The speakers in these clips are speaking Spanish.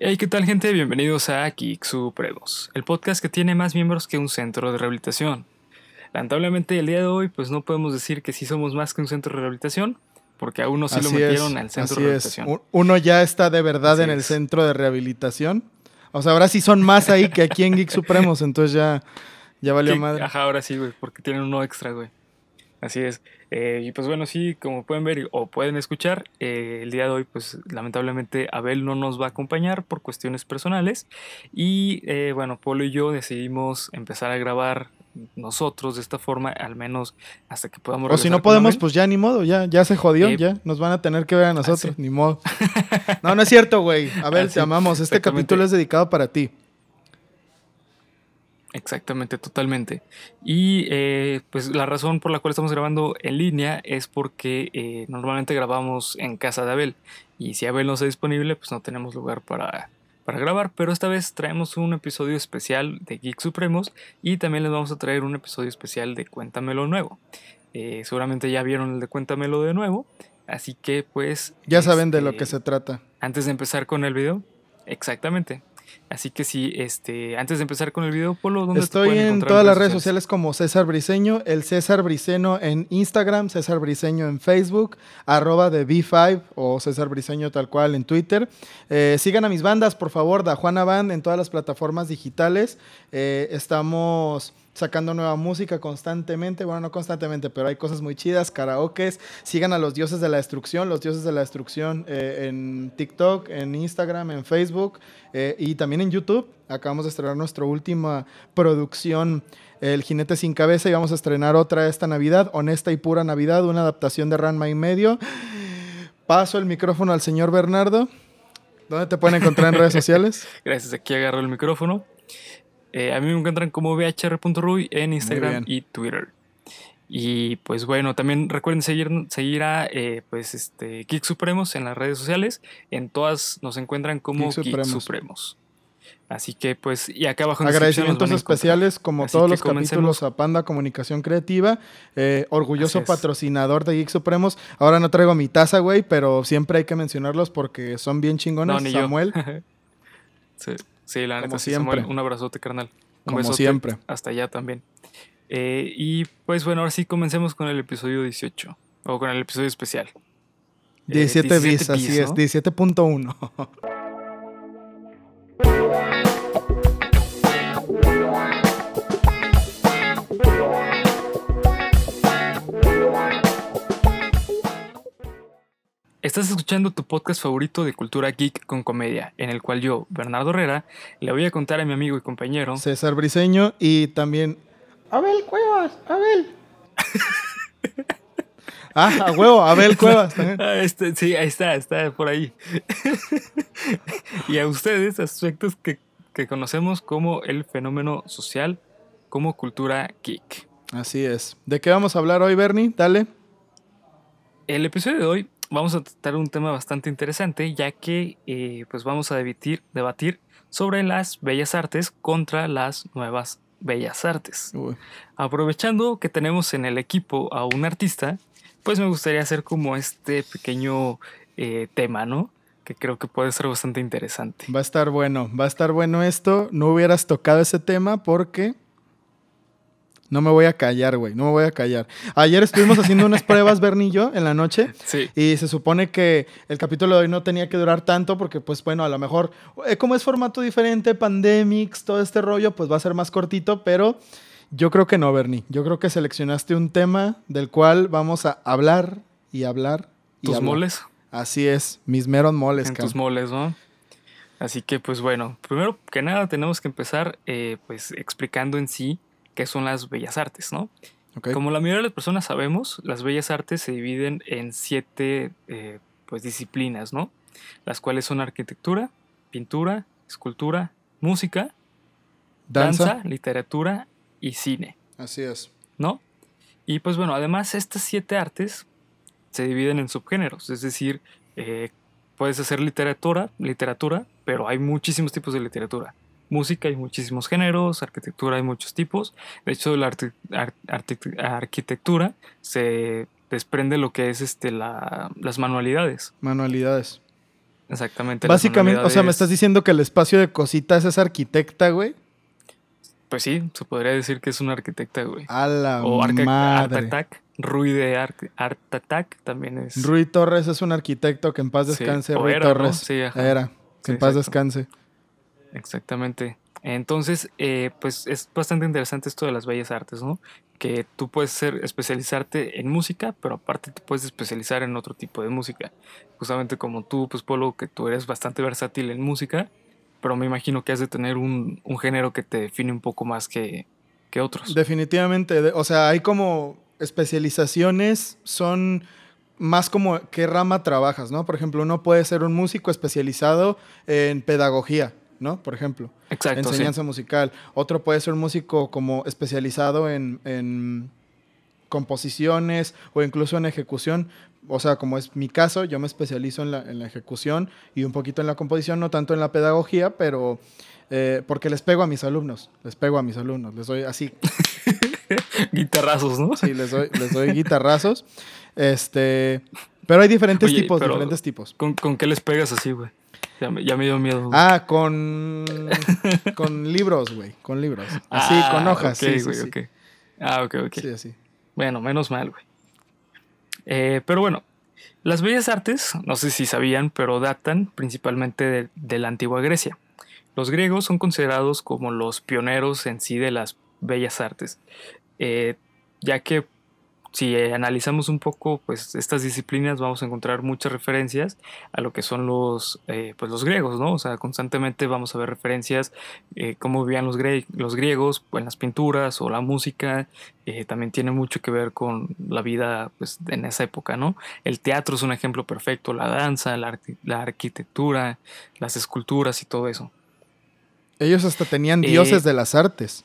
Hey, ¿qué tal gente? Bienvenidos a Geek Supremos, el podcast que tiene más miembros que un centro de rehabilitación. Lamentablemente el día de hoy pues no podemos decir que sí somos más que un centro de rehabilitación, porque a uno sí lo metieron al centro de rehabilitación. Uno ya está de verdad en el centro de rehabilitación. O sea, ahora sí son más ahí que aquí en Geek Supremos, entonces ya, ya valió madre. Ajá, ahora sí, güey, porque tienen uno extra, güey. Así es. Eh, y pues bueno, sí, como pueden ver o pueden escuchar, eh, el día de hoy, pues lamentablemente Abel no nos va a acompañar por cuestiones personales. Y eh, bueno, Polo y yo decidimos empezar a grabar nosotros de esta forma, al menos hasta que podamos. O si no podemos, pues ya ni modo, ya, ya se jodió, ya nos van a tener que ver a nosotros, ni modo. no, no es cierto, güey. Abel, te amamos. Este capítulo es dedicado para ti. Exactamente, totalmente. Y eh, pues la razón por la cual estamos grabando en línea es porque eh, normalmente grabamos en casa de Abel. Y si Abel no está disponible, pues no tenemos lugar para, para grabar. Pero esta vez traemos un episodio especial de Geek Supremos y también les vamos a traer un episodio especial de Cuéntamelo Nuevo. Eh, seguramente ya vieron el de Cuéntamelo de nuevo. Así que pues... Ya saben de lo que este, se trata. Antes de empezar con el video. Exactamente. Así que sí, este, antes de empezar con el video, Polo, ¿dónde Estoy en todas las redes sociales? como César Briseño, el César Briseño en Instagram, César Briseño en Facebook, arroba de B5 o César Briseño tal cual en Twitter. Eh, sigan a mis bandas, por favor, da Juana Band en todas las plataformas digitales. Eh, estamos sacando nueva música constantemente, bueno, no constantemente, pero hay cosas muy chidas, karaokes, sigan a los dioses de la destrucción, los dioses de la destrucción eh, en TikTok, en Instagram, en Facebook eh, y también en YouTube. Acabamos de estrenar nuestra última producción, El jinete sin cabeza, y vamos a estrenar otra esta Navidad, Honesta y Pura Navidad, una adaptación de Ranma y medio. Paso el micrófono al señor Bernardo. ¿Dónde te pueden encontrar en redes sociales? Gracias, aquí agarro el micrófono. Eh, a mí me encuentran como vhr.ruy en Instagram y Twitter. Y pues bueno, también recuerden seguir, seguir a eh, pues este Geek Supremos en las redes sociales. En todas nos encuentran como Geek Supremos. Así que pues, y acá abajo en Agradecimientos especiales, como todos los capítulos a Panda Comunicación Creativa. Eh, orgulloso patrocinador de Geek Supremos. Ahora no traigo mi taza, güey, pero siempre hay que mencionarlos porque son bien chingones. No, Samuel. sí. Sí, la neta, siempre. un abrazote, carnal. Como siempre. Hasta allá también. Eh, y pues bueno, ahora sí comencemos con el episodio 18. O con el episodio especial. 17, eh, bis, así es, 17.1. Estás escuchando tu podcast favorito de cultura geek con comedia, en el cual yo, Bernardo Herrera, le voy a contar a mi amigo y compañero César Briseño y también Abel Cuevas, Abel. ah, a huevo, Abel Cuevas también. Ah, este, sí, ahí está, está por ahí. y a ustedes, aspectos que, que conocemos como el fenómeno social, como cultura geek. Así es. ¿De qué vamos a hablar hoy, Bernie? Dale. El episodio de hoy vamos a tratar un tema bastante interesante, ya que eh, pues vamos a debatir, debatir sobre las bellas artes contra las nuevas bellas artes. Aprovechando que tenemos en el equipo a un artista, pues me gustaría hacer como este pequeño eh, tema, ¿no? Que creo que puede ser bastante interesante. Va a estar bueno, va a estar bueno esto. No hubieras tocado ese tema porque no me voy a callar, güey. No me voy a callar. Ayer estuvimos haciendo unas pruebas, Bernie y yo, en la noche. Sí. Y se supone que el capítulo de hoy no tenía que durar tanto porque, pues, bueno, a lo mejor, eh, como es formato diferente, pandemics, todo este rollo, pues va a ser más cortito, pero yo creo que no, Bernie. Yo creo que seleccionaste un tema del cual vamos a hablar y hablar. Y ¿Tus moles? Así es, mis meros moles, En tus moles, ¿no? Así que, pues bueno, primero que nada tenemos que empezar, eh, pues, explicando en sí que son las bellas artes, ¿no? Como la mayoría de las personas sabemos, las bellas artes se dividen en siete eh, pues, disciplinas, ¿no? Las cuales son arquitectura, pintura, escultura, música, danza, literatura y cine. Así es. ¿No? Y pues bueno, además estas siete artes se dividen en subgéneros, es decir, eh, puedes hacer literatura, literatura, pero hay muchísimos tipos de literatura música hay muchísimos géneros, arquitectura hay muchos tipos. De hecho, la arquitectura se desprende lo que es este, la, las manualidades. Manualidades. exactamente. Básicamente, o sea, me estás diciendo que el espacio de cositas es arquitecta, güey. Pues sí, se podría decir que es una arquitecta, güey. A la o madre. Attack, Rui de Art, Attack también es. Rui Torres es un arquitecto que en paz descanse. Rui Torres. Sí, Era. Que en paz descanse. Exactamente. Entonces, eh, pues es bastante interesante esto de las bellas artes, ¿no? Que tú puedes especializarte en música, pero aparte te puedes especializar en otro tipo de música. Justamente como tú, pues Polo, que tú eres bastante versátil en música, pero me imagino que has de tener un, género que te define un poco más que, que otros. Definitivamente, o sea, hay como especializaciones, son más como qué rama trabajas, ¿no? Por ejemplo, uno puede ser un músico especializado en pedagogía, ¿no? Por ejemplo, Exacto, enseñanza musical. Otro puede ser un músico como especializado en, en composiciones o incluso en ejecución o sea, como es mi caso, yo me especializo en la, en la ejecución y un poquito en la composición, no tanto en la pedagogía, pero eh, porque les pego a mis alumnos, les pego a mis alumnos, les doy así. guitarrazos, ¿no? Sí, les doy, les doy guitarrazos. Este, pero hay diferentes tipos, diferentes tipos. ¿con, ¿con, qué les pegas así, güey? Ya me, ya me, dio miedo. Ah, con, con libros, güey, con libros. Así, ah, con hojas. sí, sí, sí. Ah, ok, ok. Sí, así. Bueno, menos mal, güey. Eh, pero bueno, las bellas artes, no sé si sabían, pero datan principalmente de, la antigua Grecia. Los griegos son considerados como los pioneros en sí de las bellas artes, eh, ya que si analizamos un poco pues, estas disciplinas vamos a encontrar muchas referencias a lo que son los, eh, pues, los griegos, ¿no? O sea, constantemente vamos a ver referencias eh, cómo vivían los, los griegos en las pinturas o la música. Eh, también tiene mucho que ver con la vida pues, en esa época, ¿no? El teatro es un ejemplo perfecto, la danza, la, la arquitectura, las esculturas y todo eso. Ellos hasta tenían dioses de las artes.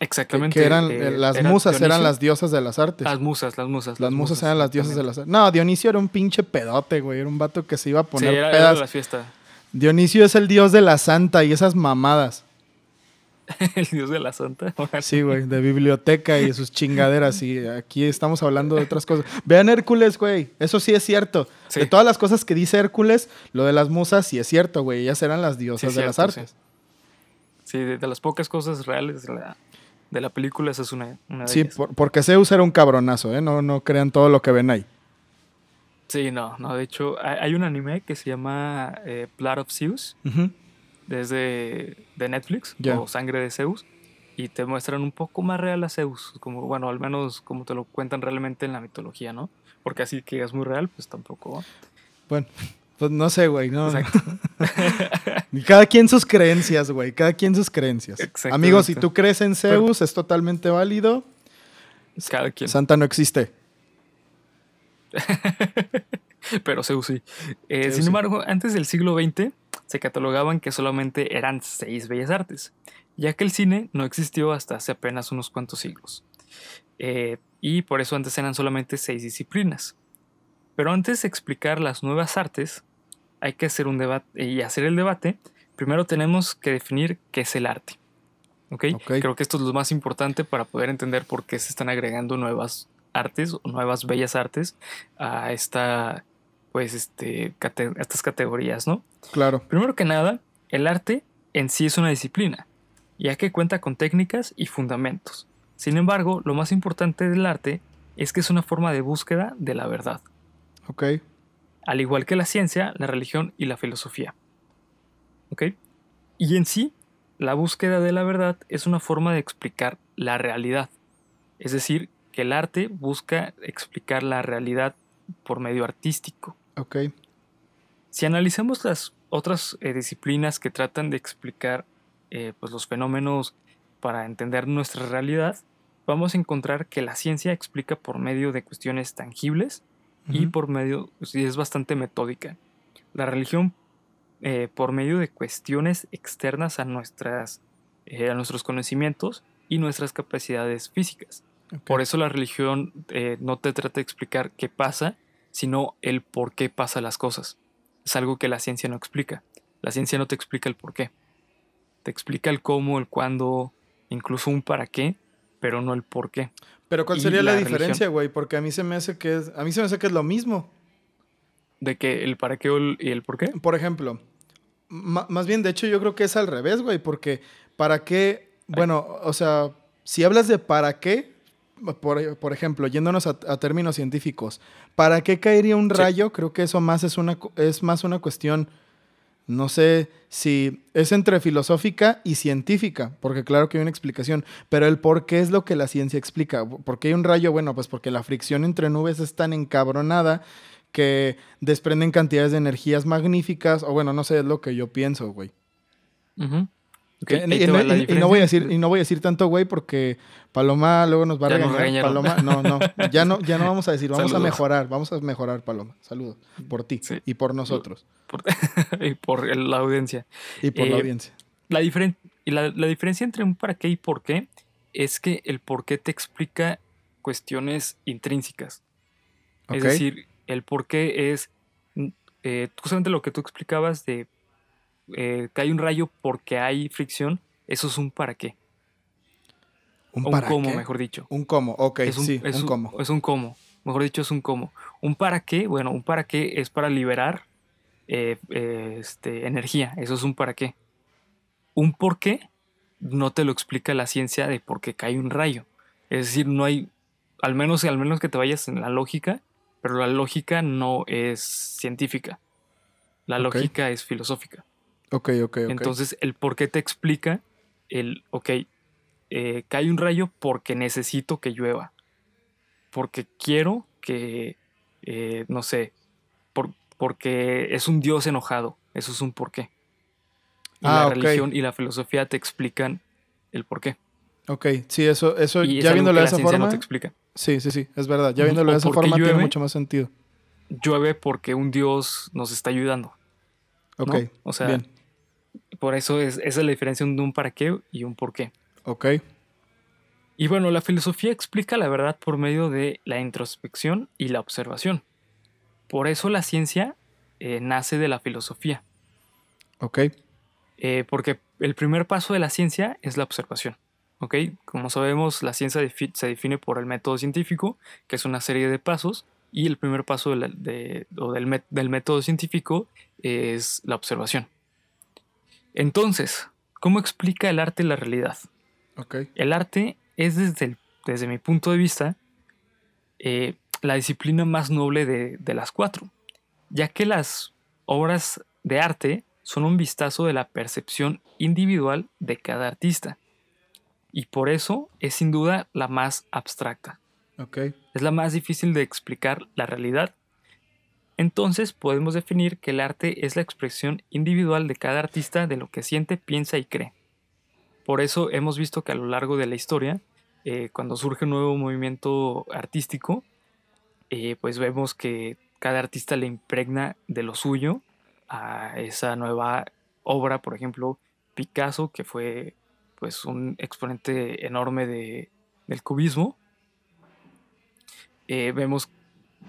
Exactamente. Que eran, eh, las musas eran las diosas de las artes. Las musas, las musas. Las, musas, eran las diosas de las artes. No, Dionisio era un pinche pedote, güey. Era un vato que se iba a poner sí, era, la fiesta. Dionisio es el dios de la santa y esas mamadas. el dios de la santa. sí, güey, de biblioteca y sus chingaderas. Y aquí estamos hablando de otras cosas. Vean Hércules, güey. Eso sí es cierto. De todas las cosas que dice Hércules, lo de las musas sí es cierto, güey. Ellas eran las diosas de las artes. Sí, de, las pocas cosas reales de la, de la película, esa es una, de Sí, porque Zeus era un cabronazo, ¿eh? No, no crean todo lo que ven ahí. Sí, no, no. De hecho, hay, un anime que se llama eh, Blood of Zeus, desde de Netflix, o Sangre de Zeus, y te muestran un poco más real a Zeus, como, bueno, al menos como te lo cuentan realmente en la mitología, ¿no? Porque así que es muy real, pues tampoco. Bueno, pues no sé, güey, no. Cada quien sus creencias, güey. Cada quien sus creencias. Amigos, si tú crees en Zeus, es totalmente válido. Cada quien. Santa no existe. Pero Zeus sí. Eh, sin embargo, antes del siglo XX se catalogaban que solamente eran seis bellas artes, ya que el cine no existió hasta hace apenas unos cuantos siglos. Eh, y por eso antes eran solamente seis disciplinas. Pero antes de explicar las nuevas artes, hay que hacer un debate y hacer el debate, primero tenemos que definir qué es el arte. ¿Okay? Creo que esto es lo más importante para poder entender por qué se están agregando nuevas artes o nuevas bellas artes a esta pues este estas categorías, ¿no? Claro. Primero que nada, el arte en sí es una disciplina, ya que cuenta con técnicas y fundamentos. Sin embargo, lo más importante del arte es que es una forma de búsqueda de la verdad. Ok al igual que la ciencia, la religión y la filosofía. ¿Ok? Y en sí, la búsqueda de la verdad es una forma de explicar la realidad. Es decir, que el arte busca explicar la realidad por medio artístico. Ok. Si analizamos las otras eh, disciplinas que tratan de explicar eh, pues los fenómenos para entender nuestra realidad, vamos a encontrar que la ciencia explica por medio de cuestiones tangibles y por medio, sí, es bastante metódica. La religión, eh, por medio de cuestiones externas a, nuestras, eh, a nuestros conocimientos y nuestras capacidades físicas. Por eso la religión eh, no te trata de explicar qué pasa, sino el por qué pasan las cosas. Es algo que la ciencia no explica. La ciencia no te explica el por qué. Te explica el cómo, el cuándo, incluso un para qué, pero no el por qué. Pero ¿cuál sería la, diferencia, güey? Porque a mí se me hace que es, a mí se me hace que es lo mismo. ¿De que el para qué y el por qué? Por ejemplo, más bien, de hecho, yo creo que es al revés, güey, porque para qué, bueno, o sea, si hablas de para qué, por, ejemplo, yéndonos a, términos científicos, ¿para qué caería un rayo? Creo que eso más es, una, es más una cuestión, no sé si es entre filosófica y científica, porque claro que hay una explicación, pero el por qué es lo que la ciencia explica. ¿Por qué hay un rayo? Bueno, pues porque la fricción entre nubes es tan encabronada que desprenden cantidades de energías magníficas, o bueno, no sé, es lo que yo pienso, güey. Y, no, voy a decir, y no voy a decir tanto, güey, porque Paloma luego nos va a regañar. Paloma, no, no, ya no, ya no vamos a decir, vamos a mejorar, vamos a mejorar, Paloma. Saludos. Por ti y por nosotros. y por la audiencia. Y por la eh, audiencia. La, la, la diferencia entre un para qué y por qué es que el por qué te explica cuestiones intrínsecas. Es decir, el por qué es mm, eh, justamente lo que tú explicabas de eh, que hay un rayo porque hay fricción, eso es un para qué. Un, para cómo, mejor dicho. Un cómo, ok, es un, sí, es un, cómo. Es un cómo, mejor dicho, es un cómo. Un para qué, bueno, un para qué es para liberar eh, este, energía, eso es un para qué. Un por qué no te lo explica la ciencia de por qué cae un rayo. Es decir, no hay, al menos, al menos que te vayas en la lógica, pero la lógica no es científica. La lógica es filosófica. Ok, ok, ok. Entonces, el por qué te explica el, ok, eh, cae un rayo porque necesito que llueva. Porque quiero que, eh, no sé, por, porque es un Dios enojado. Eso es un porqué. Y ah, la religión y la filosofía te explican el porqué. Ok, sí, eso, eso ya viéndolo de esa forma. No te explica. Sí, sí, sí, es verdad. Ya viéndolo de esa forma tiene mucho más sentido. Llueve porque un Dios nos está ayudando. Ok. O sea, bien. Por eso es, esa es la diferencia de un para qué y un por qué. Ok. Y bueno, la filosofía explica la verdad por medio de la introspección y la observación. Por eso la ciencia eh, nace de la filosofía. Ok. Eh, porque el primer paso de la ciencia es la observación. ¿ok? Como sabemos, la ciencia se define por el método científico, que es una serie de pasos, y el primer paso del, método científico es la observación. Entonces, ¿cómo explica el arte la realidad? El arte es, desde, desde mi punto de vista, eh, la disciplina más noble de las cuatro, ya que las obras de arte son un vistazo de la percepción individual de cada artista y por eso es sin duda la más abstracta. Es la más difícil de explicar la realidad. Entonces podemos definir que el arte es la expresión individual de cada artista de lo que siente, piensa y cree. Por eso hemos visto que a lo largo de la historia, eh, cuando surge un nuevo movimiento artístico, eh, pues vemos que cada artista le impregna de lo suyo a esa nueva obra, por ejemplo, Picasso, que fue pues un exponente enorme de, del cubismo. Eh, vemos,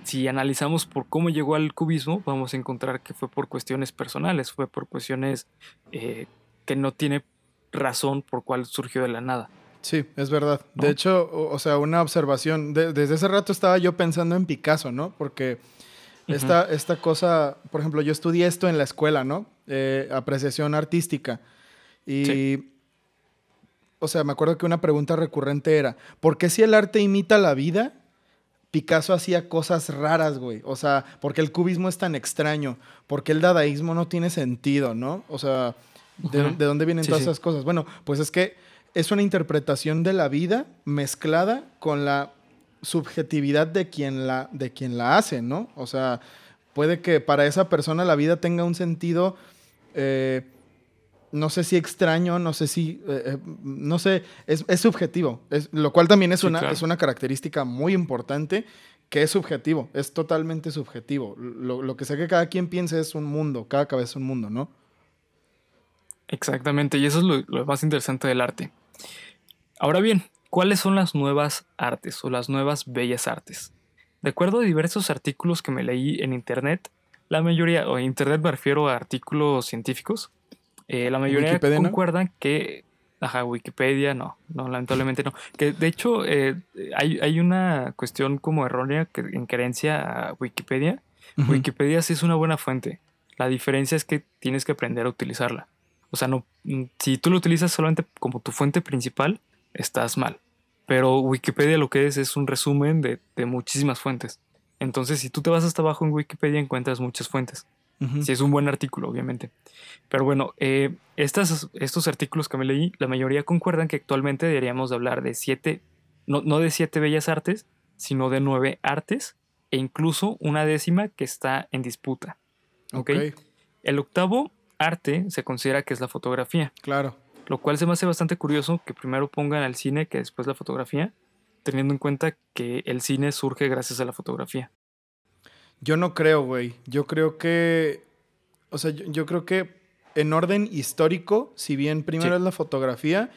si analizamos por cómo llegó al cubismo, vamos a encontrar que fue por cuestiones personales, fue por cuestiones eh, que no tiene razón por cuál surgió de la nada. Sí, es verdad. De hecho, o, sea, una observación, desde ese rato estaba yo pensando en Picasso, ¿no? Porque esta, esta cosa, por ejemplo, yo estudié esto en la escuela, ¿no? Eh, apreciación artística. Y o sea, me acuerdo que una pregunta recurrente era, ¿por qué si el arte imita la vida, Picasso hacía cosas raras, güey? O sea, ¿por qué el cubismo es tan extraño? ¿Por qué el dadaísmo no tiene sentido, no? O sea, ¿de, dónde vienen todas esas cosas? Bueno, pues es que es una interpretación de la vida mezclada con la subjetividad de quien la, de quien la hace, ¿no? O sea, puede que para esa persona la vida tenga un sentido... Eh, no sé si extraño, no sé si, eh, eh, no sé, es, subjetivo, es, lo cual también es, una, es una característica muy importante que es subjetivo, es totalmente subjetivo. Lo, que sea que cada quien piense es un mundo, cada cabeza es un mundo, ¿no? Exactamente, y eso es lo, más interesante del arte. Ahora bien, ¿cuáles son las nuevas artes o las nuevas bellas artes? De acuerdo a diversos artículos que me leí en Internet, la mayoría, o en Internet me refiero a artículos científicos, eh, la mayoría concuerdan que. Ajá, Wikipedia no, no, lamentablemente no. Que de hecho eh, hay, una cuestión como errónea que, en creencia a Wikipedia, Wikipedia sí es una buena fuente. La diferencia es que tienes que aprender a utilizarla. O sea, no, mm, si tú lo utilizas solamente como tu fuente principal, estás mal. Pero Wikipedia lo que es es un resumen de, muchísimas fuentes. Entonces, si tú te vas hasta abajo en Wikipedia, encuentras muchas fuentes. Si es un buen artículo, obviamente. Pero bueno, eh, estas, estos artículos que me leí, la mayoría concuerdan que actualmente deberíamos hablar de siete, no, no de siete bellas artes, sino de nueve artes e incluso una décima que está en disputa. ¿ok? El octavo arte se considera que es la fotografía. Claro. Lo cual se me hace bastante curioso que primero pongan al cine que después la fotografía, teniendo en cuenta que el cine surge gracias a la fotografía. Yo no creo, güey. Yo creo que. O sea, yo, creo que en orden histórico, si bien primero es la fotografía,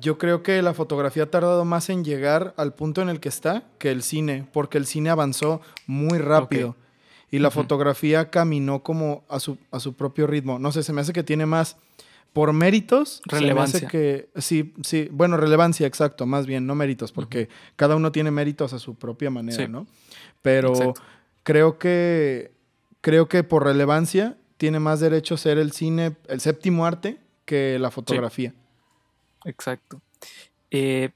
yo creo que la fotografía ha tardado más en llegar al punto en el que está que el cine, porque el cine avanzó muy rápido y la fotografía caminó como a su, a su propio ritmo. No sé, se me hace que tiene más por méritos. Relevancia. que, sí, sí, bueno, relevancia, exacto, más bien, no méritos, porque cada uno tiene méritos a su propia manera, ¿no? Pero creo que, creo que por relevancia tiene más derecho ser el cine, el séptimo arte, que la fotografía. Exacto. Eh,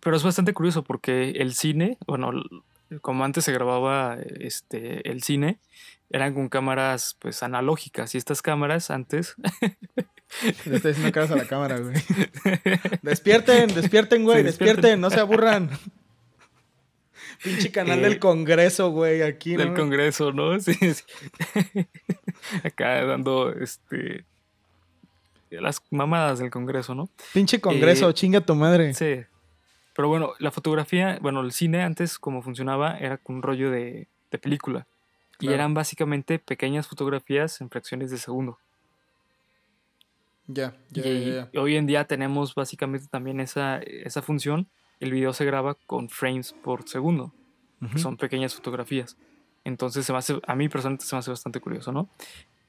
pero es bastante curioso porque el cine, bueno, como antes se grababa este, el cine, eran con cámaras pues analógicas y estas cámaras antes... Le estoy diciendo caras a la cámara, güey. despierten, despierten, güey, despierten. no se aburran. Pinche canal del eh, Congreso, güey, aquí, ¿no? Del Congreso, ¿no? Sí, sí. Acá dando, este... Las mamadas del Congreso, ¿no? Pinche Congreso, eh, chinga tu madre. Sí. Pero bueno, la fotografía, bueno, el cine antes como funcionaba era con un rollo de, película. Y eran básicamente pequeñas fotografías en fracciones de segundo. Ya, ya, ya, y hoy en día tenemos básicamente también esa, esa función. El video se graba con frames por segundo. son pequeñas fotografías. Entonces se me hace, a mí personalmente se me hace bastante curioso, ¿no?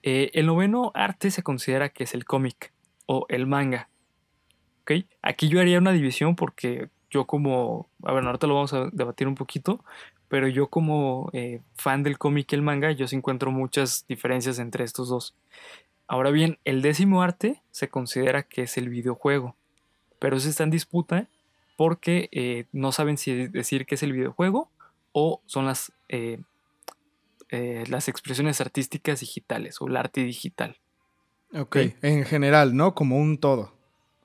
Eh, el noveno arte se considera que es el cómic o el manga. ¿Ok? Aquí yo haría una división porque yo como, a ver, ahorita lo vamos a debatir un poquito, pero yo como eh, fan del cómic y el manga, yo sí encuentro muchas diferencias entre estos dos. Ahora bien, el décimo arte se considera que es el videojuego, pero eso está en disputa porque eh, no saben si decir que es el videojuego o son las, eh, las expresiones artísticas digitales o el arte digital. ok, en general, ¿no? Como un todo.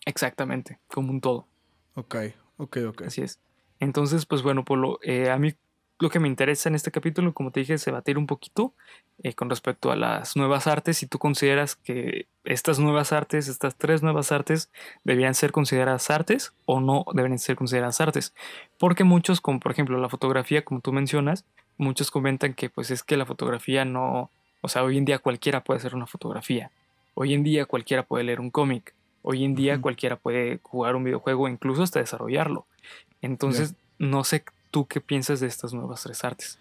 Exactamente, como un todo. Ok, Ok, ok. Así es. Entonces, pues bueno, Polo, eh, a mí lo que me interesa en este capítulo, como te dije, es debatir un poquito eh, con respecto a las nuevas artes. Si tú consideras que estas nuevas artes, estas tres nuevas artes, debían ser consideradas artes o no deben ser consideradas artes. Porque muchos, como por ejemplo la fotografía, como tú mencionas, muchos comentan que pues es que la fotografía no, o sea, hoy en día cualquiera puede hacer una fotografía. Hoy en día cualquiera puede leer un cómic. Hoy en día cualquiera puede jugar un videojuego, incluso hasta desarrollarlo. Entonces, no sé tú qué piensas de estas nuevas tres artes.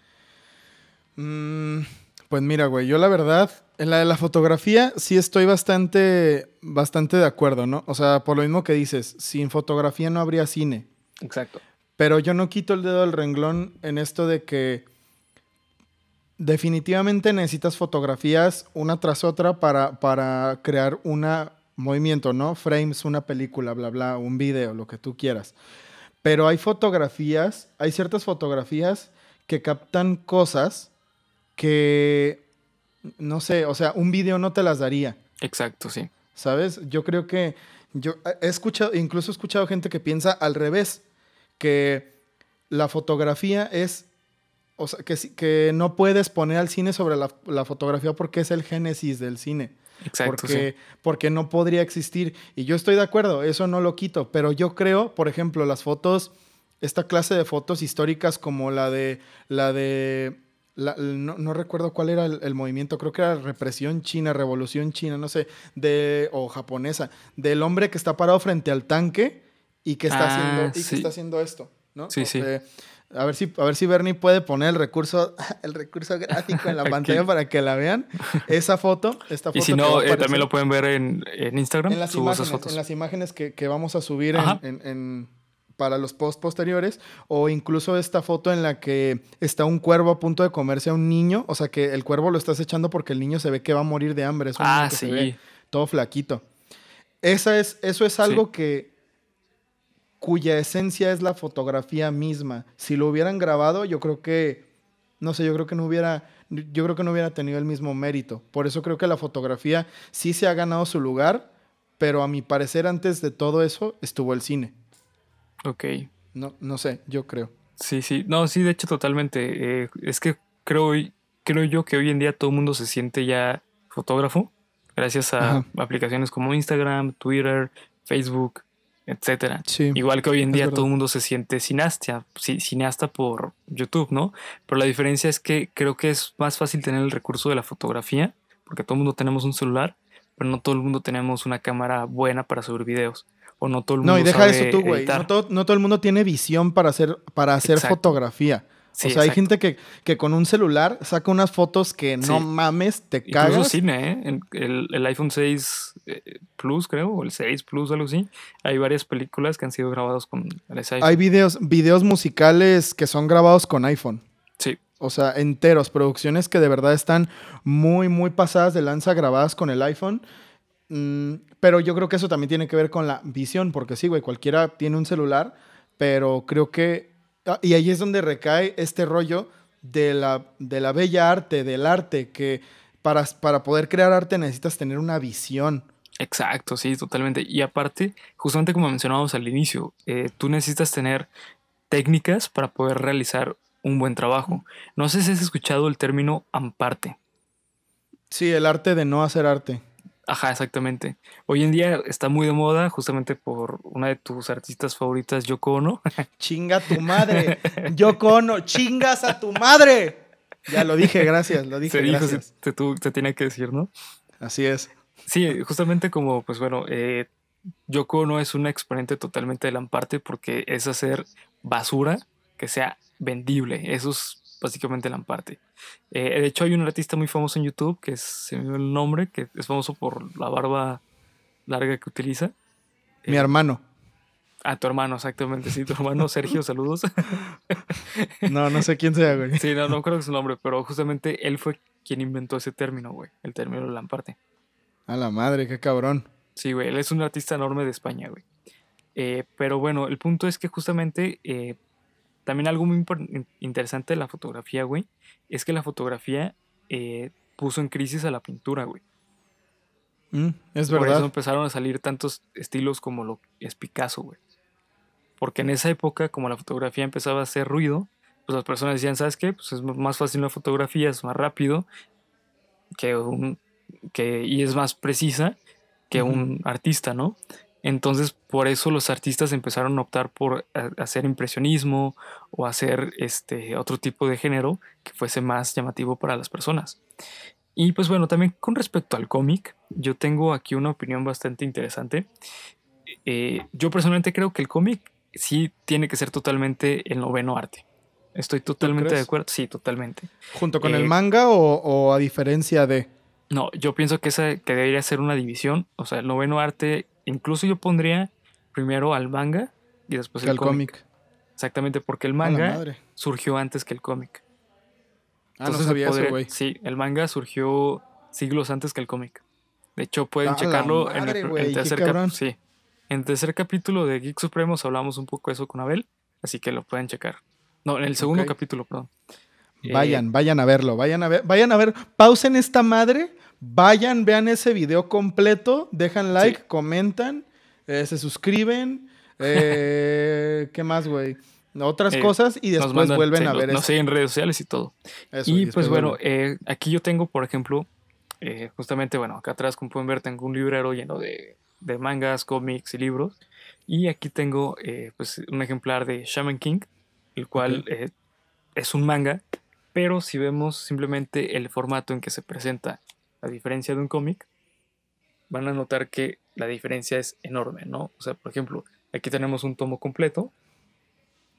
Mm, pues mira, güey, yo la verdad, en la de la fotografía sí estoy bastante, bastante de acuerdo, ¿no? O sea, por lo mismo que dices, sin fotografía no habría cine. Exacto. Pero yo no quito el dedo del renglón en esto de que definitivamente necesitas fotografías una tras otra para, para crear una movimiento, ¿no? Frames, una película, bla, bla, un video, lo que tú quieras. Pero hay fotografías, hay ciertas fotografías que captan cosas que, no sé, o sea, un video no te las daría. Exacto, sí. ¿Sabes? Yo creo que yo he escuchado, incluso he escuchado gente que piensa al revés, que la fotografía es, o sea, que, que no puedes poner al cine sobre la, la fotografía porque es el génesis del cine. Exacto, porque, porque no podría existir. Y yo estoy de acuerdo, eso no lo quito, pero yo creo, por ejemplo, las fotos, esta clase de fotos históricas como la de, la de, no, recuerdo cuál era el, movimiento, creo que era represión china, revolución china, no sé, de, o japonesa, del hombre que está parado frente al tanque y que está, ah, haciendo, y que está haciendo esto, ¿no? Sí, sí. A ver si, a ver si Bernie puede poner el recurso, el recurso gráfico en la pantalla para que la vean. Esa foto, esta foto. Y si no, eh, también lo pueden ver en, Instagram. En las imágenes, En las imágenes que, vamos a subir en, para los posts posteriores, o incluso esta foto en la que está un cuervo a punto de comerse a un niño, o sea que el cuervo lo estás echando porque el niño se ve que va a morir de hambre, ah, sí. todo flaquito. Esa es, eso es algo que cuya esencia es la fotografía misma. Si lo hubieran grabado, yo creo que, no sé, yo creo que no hubiera, yo creo que no hubiera tenido el mismo mérito. Por eso creo que la fotografía sí se ha ganado su lugar, pero a mi parecer antes de todo eso estuvo el cine. Ok. No, no sé, yo creo. Sí, sí, no, sí, de hecho totalmente. Eh, es que creo, creo yo que hoy en día todo el mundo se siente ya fotógrafo gracias a aplicaciones como Instagram, Twitter, Facebook, etcétera. Igual que hoy en día todo el mundo se siente cineasta, cineasta por YouTube, ¿no? Pero la diferencia es que creo que es más fácil tener el recurso de la fotografía, porque todo el mundo tenemos un celular, pero no todo el mundo tenemos una cámara buena para subir videos. O no todo el mundo No, y deja eso tú, güey. No todo, el mundo tiene visión para hacer, para hacer fotografía o sea, hay gente que, que, con un celular saca unas fotos que no mames, te cagas. Incluso cine, ¿eh? El, el, iPhone 6 eh, Plus, creo, o el 6 Plus, algo así. Hay varias películas que han sido grabadas con ese iPhone. Hay videos, videos musicales que son grabados con iPhone. Sí. O sea, enteros, producciones que de verdad están muy, muy pasadas de lanza grabadas con el iPhone. Mm, pero yo creo que eso también tiene que ver con la visión, porque sí, güey, cualquiera tiene un celular, pero creo que y ahí es donde recae este rollo de la, de la bella arte, del arte, que para, para poder crear arte necesitas tener una visión. Exacto, sí, totalmente. Y aparte, justamente como mencionábamos al inicio, eh, tú necesitas tener técnicas para poder realizar un buen trabajo. No sé si has escuchado el término amparte. Sí, el arte de no hacer arte. Ajá, exactamente. Hoy en día está muy de moda justamente por una de tus artistas favoritas, Yoko Ono. Chinga tu madre. Yoko Ono, chingas a tu madre. Ya lo dije, gracias, lo dije. gracias. se, te, tiene que decir, ¿no? Así es. Sí, justamente como, pues bueno, eh, Yoko Ono es un exponente totalmente de Lamparte porque es hacer basura que sea vendible. Eso es básicamente Lamparte. Eh, de hecho, hay un artista muy famoso en YouTube que es, se me dio el nombre, que es famoso por la barba larga que utiliza. Mi hermano. A tu hermano, exactamente, sí, tu hermano Sergio, saludos. no, no sé quién sea, güey. Sí, no, no creo que es su nombre, pero justamente él fue quien inventó ese término, güey, el término Lamparte. A la madre, qué cabrón. Sí, güey, él es un artista enorme de España, güey. Eh, pero bueno, el punto es que justamente eh, también algo muy interesante de la fotografía, güey, es que la fotografía eh, puso en crisis a la pintura, güey. Mm, es verdad. Por eso empezaron a salir tantos estilos como lo es Picasso, güey. Porque en esa época, como la fotografía empezaba a hacer ruido, pues las personas decían, ¿sabes qué? Pues es más fácil una fotografía, es más rápido que un, que, y es más precisa que un artista, ¿no? Entonces, por eso los artistas empezaron a optar por hacer impresionismo o hacer este otro tipo de género que fuese más llamativo para las personas. Y pues bueno, también con respecto al cómic, yo tengo aquí una opinión bastante interesante. Eh, yo personalmente creo que el cómic sí tiene que ser totalmente el noveno arte. Estoy totalmente de acuerdo. Sí, totalmente. ¿Junto con el eh, manga o, o, a diferencia de? No, yo pienso que esa que debería ser una división. O sea, el noveno arte Incluso yo pondría primero al manga y después el, cómic. Exactamente, porque el manga surgió antes que el cómic. Ah, no sabía eso, güey. Sí, el manga surgió siglos antes que el cómic. De hecho, pueden checarlo en, el, tercer sí. En tercer capítulo de Geek Supremos hablamos un poco de eso con Abel, así que lo pueden checar. No, en el segundo capítulo, perdón. Vayan, eh, vayan a verlo, vayan a ver, vayan a ver, pausen esta madre Vayan, vean ese video completo, dejan like, comentan, eh, se suscriben. Eh, ¿Qué más, güey? Otras eh, cosas y después vuelven a ver eso. No sé, en redes sociales y todo. y, pues bueno, aquí yo tengo, por ejemplo, justamente, bueno, acá atrás, como pueden ver, tengo un librero lleno de, mangas, cómics y libros. Y aquí tengo pues un ejemplar de Shaman King, el cual es un manga, pero si vemos simplemente el formato en que se presenta a diferencia de un cómic, van a notar que la diferencia es enorme, ¿no? O sea, por ejemplo, aquí tenemos un tomo completo.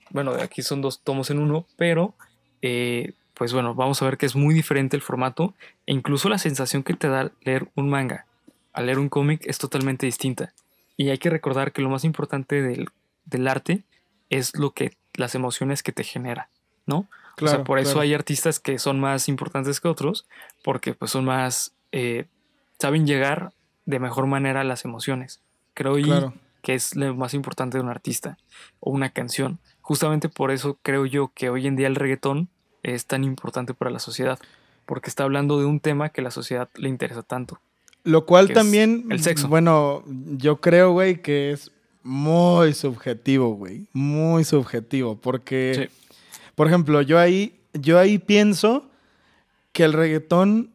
Bueno, aquí son dos tomos en uno, pero eh, pues bueno, vamos a ver que es muy diferente el formato e incluso la sensación que te da leer un manga al leer un cómic es totalmente distinta. Y hay que recordar que lo más importante del, del arte es lo que, las emociones que te genera, ¿no? O sea, por eso hay artistas que son más importantes que otros, porque pues son más, eh, saben llegar de mejor manera a las emociones. Creo que es lo más importante de un artista o una canción. Justamente por eso creo yo que hoy en día el reggaetón es tan importante para la sociedad, porque está hablando de un tema que la sociedad le interesa tanto. Lo cual también, el sexo. Bueno, yo creo, güey, que es muy subjetivo, güey, muy subjetivo, porque, por ejemplo, yo ahí, yo ahí pienso que el reggaetón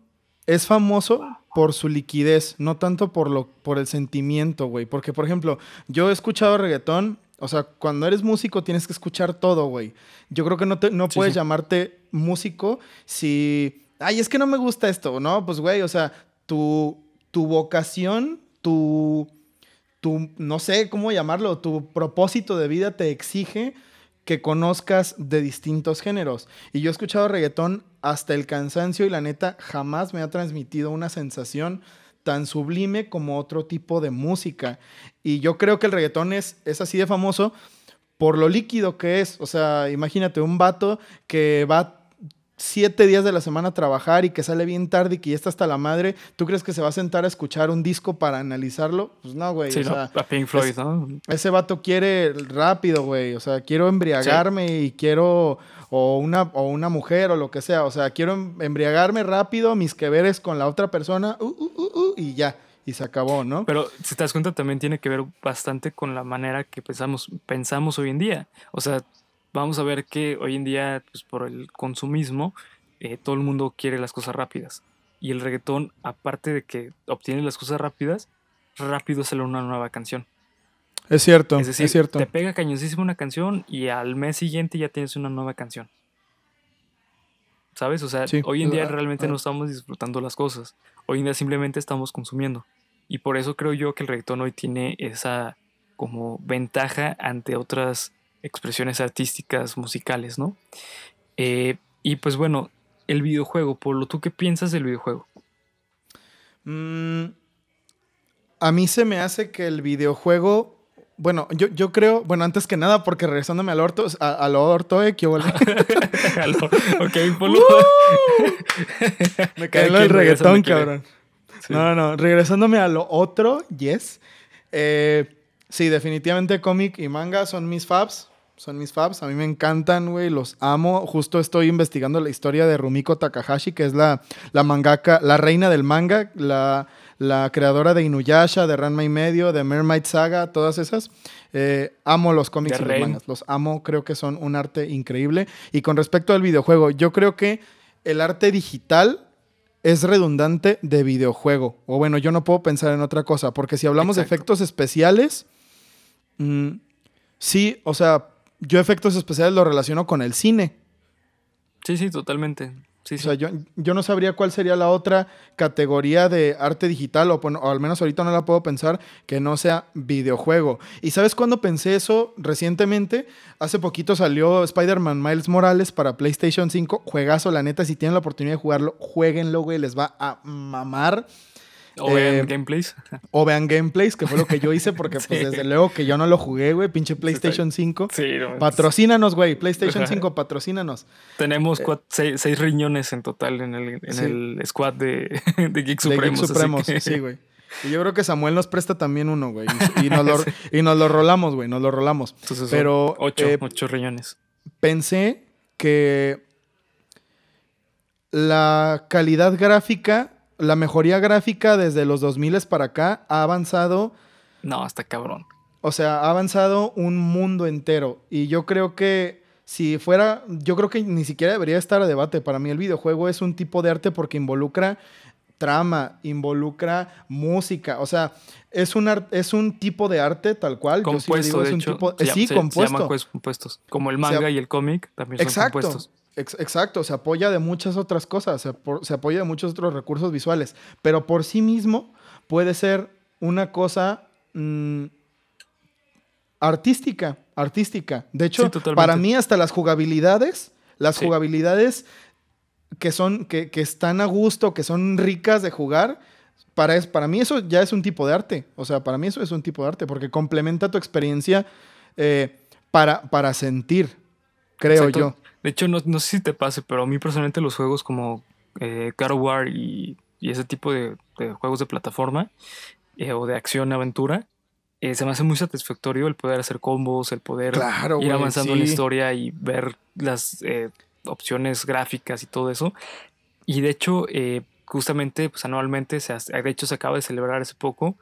es famoso por su liquidez, no tanto por, lo, por el sentimiento, güey. Porque, por ejemplo, yo he escuchado reggaetón, o sea, cuando eres músico tienes que escuchar todo, güey. Yo creo que no, te, no puedes llamarte músico si, ay, es que no me gusta esto, ¿no? Pues, güey, o sea, tu, tu vocación, tu, tu, no sé cómo llamarlo, tu propósito de vida te exige que conozcas de distintos géneros. Y yo he escuchado reggaetón hasta el cansancio y la neta jamás me ha transmitido una sensación tan sublime como otro tipo de música. Y yo creo que el reggaetón es, es así de famoso por lo líquido que es. O sea, imagínate un vato que va siete días de la semana a trabajar y que sale bien tarde y que ya está hasta la madre, ¿tú crees que se va a sentar a escuchar un disco para analizarlo? Pues no, güey. Sí, a Pink Floyd, ¿no? Ese vato quiere rápido, güey. O sea, quiero embriagarme y quiero. O una, o una mujer o lo que sea. O sea, quiero em, embriagarme rápido, mis que veres con la otra persona, uh, uh, uh, y ya. Y se acabó, ¿no? Pero si te das cuenta, también tiene que ver bastante con la manera que pensamos, pensamos hoy en día. O sea, vamos a ver que hoy en día, pues por el consumismo, eh, todo el mundo quiere las cosas rápidas. Y el reggaetón, aparte de que obtiene las cosas rápidas, rápido sale una nueva canción. Es cierto, es, decir, cierto. Te pega cañosísimo una canción y al mes siguiente ya tienes una nueva canción. ¿Sabes? O sea, hoy en día ah, realmente ah. no estamos disfrutando las cosas. Hoy en día simplemente estamos consumiendo. Y por eso creo yo que el reggaetón hoy tiene esa como ventaja ante otras expresiones artísticas, musicales, ¿no? Eh, y pues bueno, el videojuego, Polo, ¿tú qué piensas del videojuego? Mm, a mí se me hace que el videojuego, bueno, yo, yo creo, bueno, antes que nada, porque regresándome al orto, al orto, eh, que ok, Polo. me cae el reggaetón, cabrón. No, no, regresándome a lo otro, yes. Eh, sí, definitivamente cómic y manga son mis fabs son mis fabs. A mí me encantan, güey, los amo. Justo estoy investigando la historia de Rumiko Takahashi, que es la, la mangaka, la reina del manga, la, la creadora de Inuyasha, de Ranma y medio, de Mermaid Saga, todas esas. Eh, amo los cómics y los mangas, los amo, creo que son un arte increíble. Y con respecto al videojuego, yo creo que el arte digital es redundante de videojuego. O bueno, yo no puedo pensar en otra cosa, porque si hablamos de efectos especiales, mm, sí, o sea, yo efectos especiales lo relaciono con el cine. Sí, sí, totalmente. Sí, o sea, yo, yo, no sabría cuál sería la otra categoría de arte digital, o, o, al menos ahorita no la puedo pensar, que no sea videojuego. ¿Y sabes cuándo pensé eso recientemente? Hace poquito salió Spider-Man Miles Morales para PlayStation 5. Juegazo, la neta, si tienen la oportunidad de jugarlo, jueguenlo, güey, les va a mamar. O vean eh, gameplays. O vean gameplays, que fue lo que yo hice, porque pues desde luego que yo no lo jugué, güey. Pinche PlayStation 5. Sí, patrocínanos, güey. PlayStation 5, patrocínanos. Tenemos eh, seis, riñones en total en el, en el squad de, de Geek Supremos. De Supremos, sí, güey. Y yo creo que Samuel nos presta también uno, güey. Y, nos, lo, y nos lo rolamos, güey. Nos lo rolamos. Entonces, Pero. Ocho, eh, ocho riñones. Pensé que la calidad gráfica la mejoría gráfica desde los 2000 para acá ha avanzado. No, hasta cabrón. O sea, ha avanzado un mundo entero. Y yo creo que si fuera, yo creo que ni siquiera debería estar a debate. Para mí el videojuego es un tipo de arte porque involucra trama, involucra música, o sea, es un, es un tipo de arte tal cual. Compuesto, es un tipo, sí, compuesto. compuestos. Como el manga y el cómic también son exacto. compuestos exacto, se apoya de muchas otras cosas, se, apoya de muchos otros recursos visuales, pero por sí mismo puede ser una cosa mm, artística, artística. De hecho, para mí hasta las jugabilidades, las jugabilidades que son, que, están a gusto, que son ricas de jugar, para, para mí eso ya es un tipo de arte. O sea, para mí eso es un tipo de arte, porque complementa tu experiencia. Eh, para, para sentir, creo yo. De hecho, no, sé si te pase, pero a mí personalmente los juegos como eh, God of War y, ese tipo de, juegos de plataforma eh, o de acción-aventura, eh, se me hace muy satisfactorio el poder hacer combos, el poder ir avanzando en la historia y ver las eh, opciones gráficas y todo eso. Y de hecho, eh, justamente, pues anualmente, se de hecho se acaba de celebrar hace poco,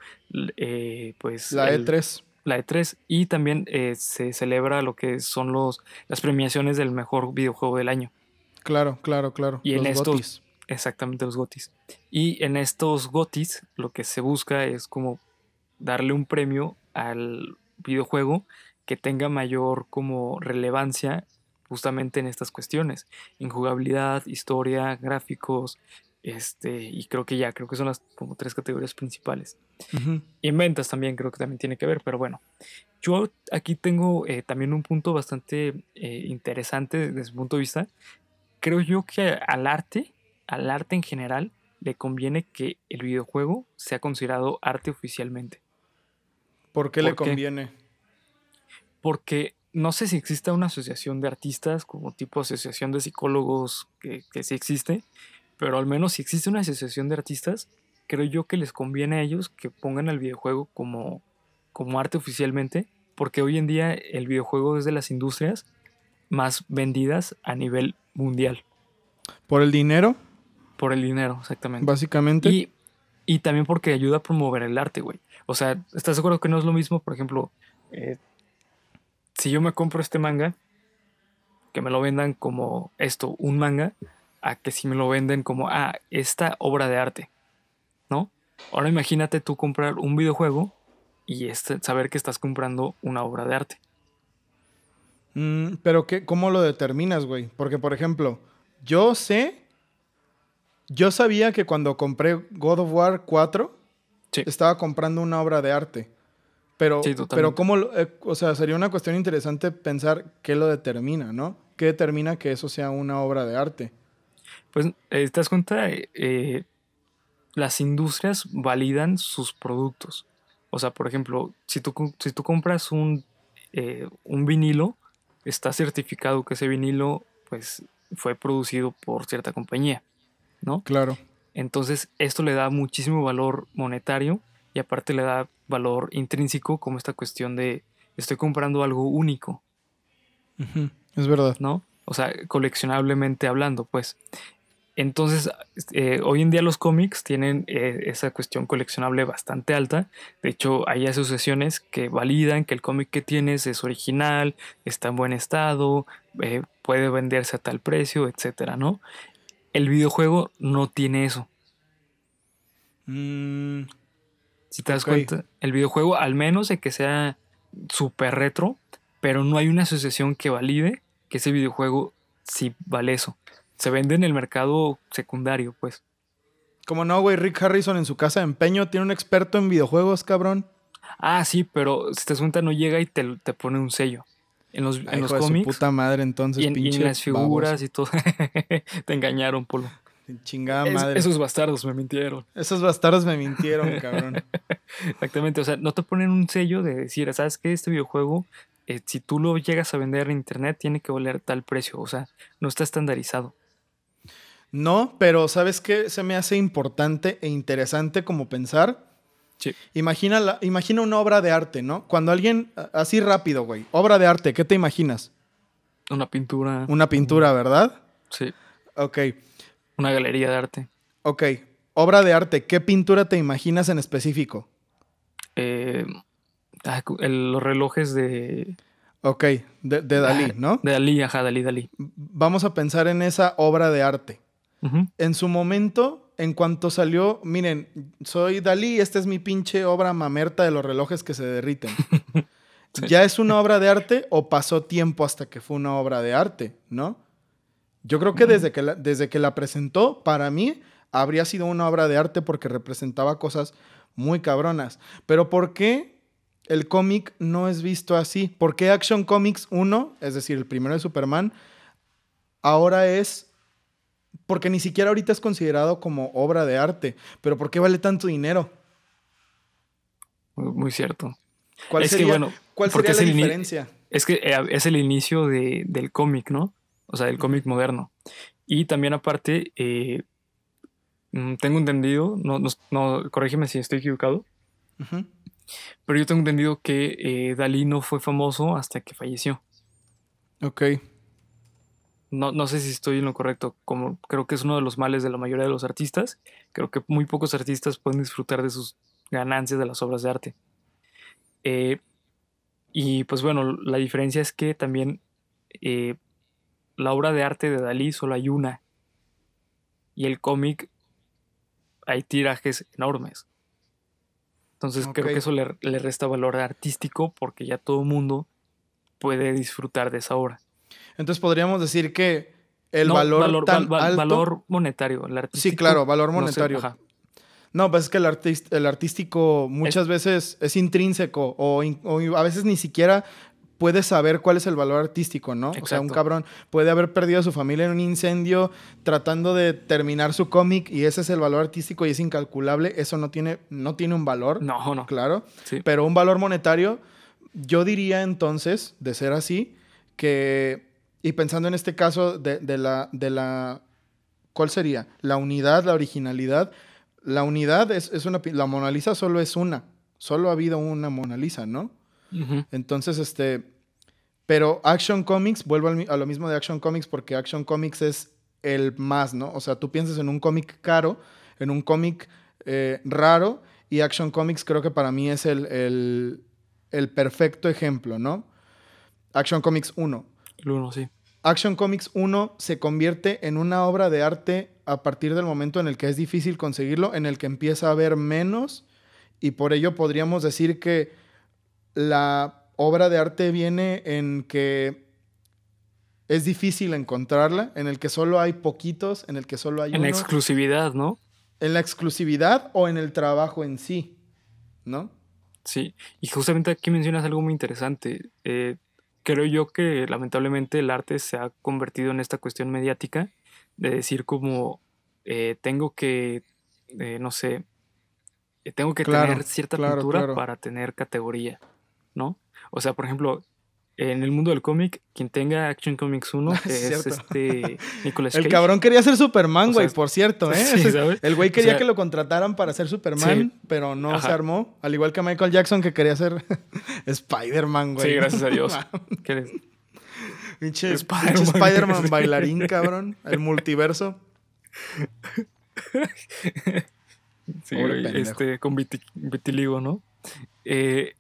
pues... La E3. La E3 y también se celebra lo que son los, las premiaciones del mejor videojuego del año. Claro, claro, claro. Y en estos, exactamente los GOTIS. Y en estos GOTIS lo que se busca es como darle un premio al videojuego que tenga mayor como relevancia justamente en estas cuestiones, en jugabilidad, historia, gráficos, este, y creo que ya, creo que son las como tres categorías principales. Y en ventas también creo que también tiene que ver, pero bueno, yo aquí tengo eh, también un punto bastante eh, interesante desde mi punto de vista. Creo yo que al arte, al arte en general, le conviene que el videojuego sea considerado arte oficialmente. ¿Por qué le conviene? Porque no sé si existe una asociación de artistas, como tipo asociación de psicólogos, que, sí existe, pero al menos si existe una asociación de artistas, creo yo que les conviene a ellos que pongan el videojuego como, como arte oficialmente, porque hoy en día el videojuego es de las industrias más vendidas a nivel mundial. ¿Por el dinero? Por el dinero, exactamente. Básicamente. Y, y también porque ayuda a promover el arte, güey. O sea, ¿estás seguro que no es lo mismo? Por ejemplo, eh, si yo me compro este manga, que me lo vendan como esto, un manga, a que si me lo venden como, ah, esta obra de arte, ¿no? Ahora imagínate tú comprar un videojuego y este, saber que estás comprando una obra de arte. Mm, pero qué, ¿cómo lo determinas, güey? Porque, por ejemplo, yo sé, yo sabía que cuando compré God of War 4, estaba comprando una obra de arte. Pero, pero ¿cómo? Eh, o sea, sería una cuestión interesante pensar qué lo determina, ¿no? ¿Qué determina que eso sea una obra de arte? Pues, eh, ¿te das cuenta? Eh, las industrias validan sus productos. O sea, por ejemplo, si tú, si tú compras un, un vinilo, está certificado que ese vinilo, pues, fue producido por cierta compañía, ¿no? Claro. Entonces, esto le da muchísimo valor monetario y aparte le da valor intrínseco como esta cuestión de estoy comprando algo único. Es verdad. ¿No? O sea, coleccionablemente hablando, pues. Entonces, eh, hoy en día los cómics tienen eh, esa cuestión coleccionable bastante alta. De hecho, hay asociaciones que validan que el cómic que tienes es original, está en buen estado, eh, puede venderse a tal precio, etcétera, ¿no? El videojuego no tiene eso. Mm, si te das cuenta, el videojuego, al menos de que sea súper retro, pero no hay una asociación que valide que ese videojuego sí vale eso. Se vende en el mercado secundario, pues. Como no, güey, Rick Harrison en su casa de empeño tiene un experto en videojuegos, cabrón. Ah, sí, pero si te das cuenta no llega y te, te pone un sello en los, en los cómics. puta madre, entonces, y en, las figuras y todo. Te engañaron, Polo. Chingada madre. Esos bastardos me mintieron. Esos bastardos me mintieron, cabrón. Exactamente, o sea, no te ponen un sello de decir, ¿sabes qué? Este videojuego, eh, si tú lo llegas a vender en internet, tiene que valer tal precio. O sea, no está estandarizado. No, pero ¿sabes qué? Se me hace importante e interesante como pensar Imagina, imagina una obra de arte, ¿no? Cuando alguien, así rápido, güey, obra de arte, ¿qué te imaginas? Una pintura. Una pintura, ¿verdad? Sí. Ok. Una galería de arte. Ok. Obra de arte, ¿qué pintura te imaginas en específico? Eh, ah, los relojes de... Ok, de, Dalí, ah, ¿no? De Dalí, ajá, Dalí, Dalí. Vamos a pensar en esa obra de arte. En su momento, en cuanto salió, miren, soy Dalí, esta es mi pinche obra mamerta de los relojes que se derriten. ¿Ya es una obra de arte o pasó tiempo hasta que fue una obra de arte, no? Yo creo que, desde, que la, desde que la presentó, para mí, habría sido una obra de arte porque representaba cosas muy cabronas. Pero ¿por qué el cómic no es visto así? ¿Por qué Action Comics 1, es decir, el primero de Superman, ahora es porque ni siquiera ahorita es considerado como obra de arte. Pero ¿por qué vale tanto dinero? Muy cierto. ¿Cuál sería, ¿cuál sería la diferencia? Es que eh, es el inicio de, del cómic, ¿no? O sea, del cómic moderno. Y también aparte, eh, mm, tengo entendido, no, no, corrígeme si estoy equivocado, pero yo tengo entendido que eh, Dalí no fue famoso hasta que falleció. Ok. No, no, sé si estoy en lo correcto, como creo que es uno de los males de la mayoría de los artistas. Creo que muy pocos artistas pueden disfrutar de sus ganancias de las obras de arte. Eh, y pues bueno, la diferencia es que también eh, la obra de arte de Dalí solo hay una. Y el cómic hay tirajes enormes. Entonces creo que eso le, resta valor artístico porque ya todo el mundo puede disfrutar de esa obra. Entonces podríamos decir que el valor, valor, tan valor monetario, el artístico. Sí, claro, valor monetario. No, pues es que el, el artístico muchas veces es intrínseco o, a veces ni siquiera puedes saber cuál es el valor artístico, ¿no? O sea, un cabrón puede haber perdido a su familia en un incendio tratando de terminar su cómic y ese es el valor artístico y es incalculable. Eso no tiene, no tiene un valor. No, no. Claro. Pero un valor monetario, yo diría entonces, de ser así, que, y pensando en este caso de, de la, de la, ¿cuál sería? La unidad, la originalidad la unidad es, una... La Mona Lisa solo es una. Solo ha habido una Mona Lisa, ¿no? Entonces, este... Pero Action Comics, vuelvo a lo mismo de Action Comics porque Action Comics es el más, ¿no? O sea, tú piensas en un cómic caro, en un cómic eh, raro, y Action Comics creo que para mí es el, el, el perfecto ejemplo, ¿no? Action Comics 1. El 1, sí. Action Comics 1 se convierte en una obra de arte a partir del momento en el que es difícil conseguirlo, en el que empieza a haber menos y por ello podríamos decir que la obra de arte viene en que es difícil encontrarla, en el que solo hay poquitos, en el que solo hay... En la exclusividad, ¿no? En la exclusividad o en el trabajo en sí, ¿no? Sí, y justamente aquí mencionas algo muy interesante. Eh, creo yo que lamentablemente el arte se ha convertido en esta cuestión mediática de decir como eh, tengo que, eh, no sé, eh, tengo que tener cierta cultura para tener categoría, ¿no? O sea, por ejemplo, en el mundo del cómic, quien tenga Action Comics 1 es, este Nicolas Cage. El cabrón quería ser Superman, güey, por cierto, ¿eh? El güey quería que lo contrataran para ser Superman, pero no se armó. Al igual que Michael Jackson que quería ser Spider-Man, güey. Sí, gracias a Dios. ¿Qué eres? Pinche Spider-Man bailarín, cabrón. El multiverso. Sí, este, con vitiligo, ¿no? Eh,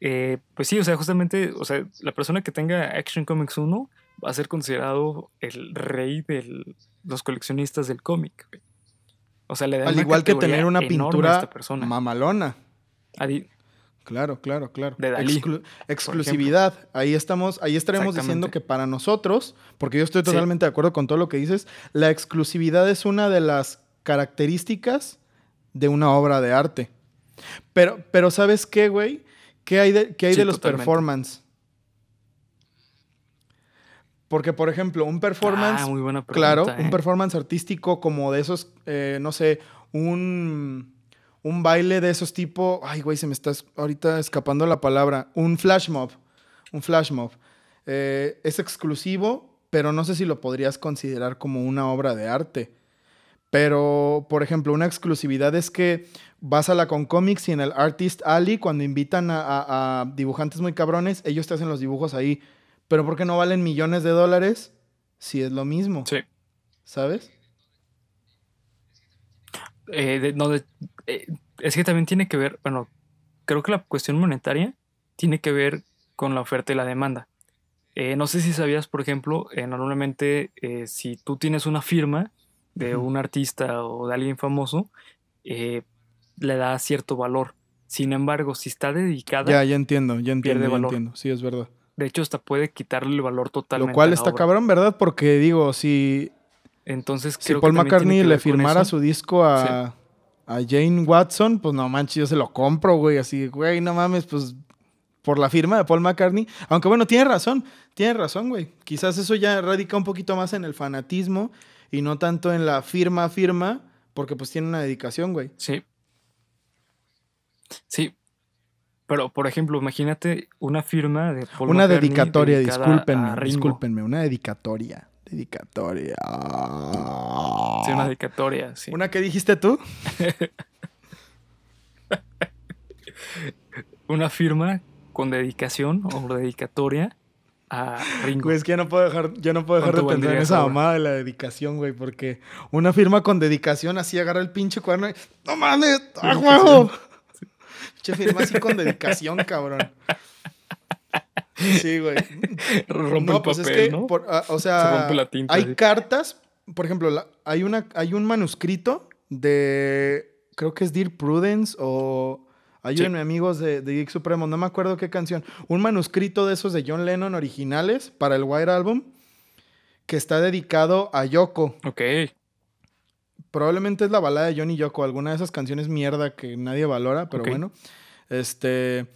Eh, pues sí, o sea, justamente, o sea, la persona que tenga Action Comics 1 va a ser considerado el rey de los coleccionistas del cómic. O sea, le da Al igual que tener una pintura mamalona. Claro, claro, claro. De Dalí, exclusividad. Ahí estamos, ahí estaremos diciendo que para nosotros, porque yo estoy totalmente de acuerdo con todo lo que dices, la exclusividad es una de las características de una obra de arte. Pero, pero ¿sabes qué, güey? ¿Qué hay de, hay de los performance? Porque, por ejemplo, un performance. Ah, muy buena claro, un eh. performance artístico como de esos, eh, no sé, un, un baile de esos tipo. Ay, güey, se me está ahorita escapando la palabra. Un flash mob. Un flash mob. Eh, es exclusivo, pero no sé si lo podrías considerar como una obra de arte. Pero, por ejemplo, una exclusividad es que vas a la Concomics y en el Artist Alley, cuando invitan a, dibujantes muy cabrones, ellos te hacen los dibujos ahí. Pero ¿por qué no valen millones de dólares si es lo mismo? Sí. ¿Sabes? Eh, no, eh, es que también tiene que ver, bueno, creo que la cuestión monetaria tiene que ver con la oferta y la demanda. Eh, no sé si sabías, por ejemplo, normalmente si tú tienes una firma, de un artista o de alguien famoso, eh, le da cierto valor. Sin embargo, si está dedicada. Ya, ya entiendo, ya entiendo, ya entiendo. Sí, es verdad. De hecho, hasta puede quitarle el valor totalmente. Lo cual está cabrón, ¿verdad? Porque digo, si. Entonces, si Paul McCartney le firmara su disco a, a Jane Watson, pues no manches, yo se lo compro, güey. Así, güey, no mames, pues por la firma de Paul McCartney. Aunque bueno, tiene razón, tiene razón, güey. Quizás eso ya radica un poquito más en el fanatismo y no tanto en la firma firma, porque pues tiene una dedicación, güey. Sí. Sí. Pero, por ejemplo, imagínate una firma de Una dedicatoria, discúlpenme, discúlpenme, una dedicatoria. Dedicatoria. Sí, una dedicatoria, sí. ¿Una que dijiste tú? una firma con dedicación o dedicatoria a Ringo. Güey, es que yo no puedo dejar, yo no puedo dejar de pensar en esa mamada de la dedicación, güey, porque una firma con dedicación así agarra el pinche cuerno y ¡No mames! ¡A huevo! Che, firma así con dedicación, cabrón. Sí, güey. Rompe el pues papel, ¿no? Ah, o sea, hay cartas, por ejemplo, hay, una, hay un manuscrito de, creo que es Dear Prudence o Ayúdenme, amigos de, de, Geek Supremo. No me acuerdo qué canción. Un manuscrito de esos de John Lennon originales para el White Album que está dedicado a Yoko. Ok. Probablemente es la balada de John y Yoko, alguna de esas canciones mierda que nadie valora, pero bueno. Este.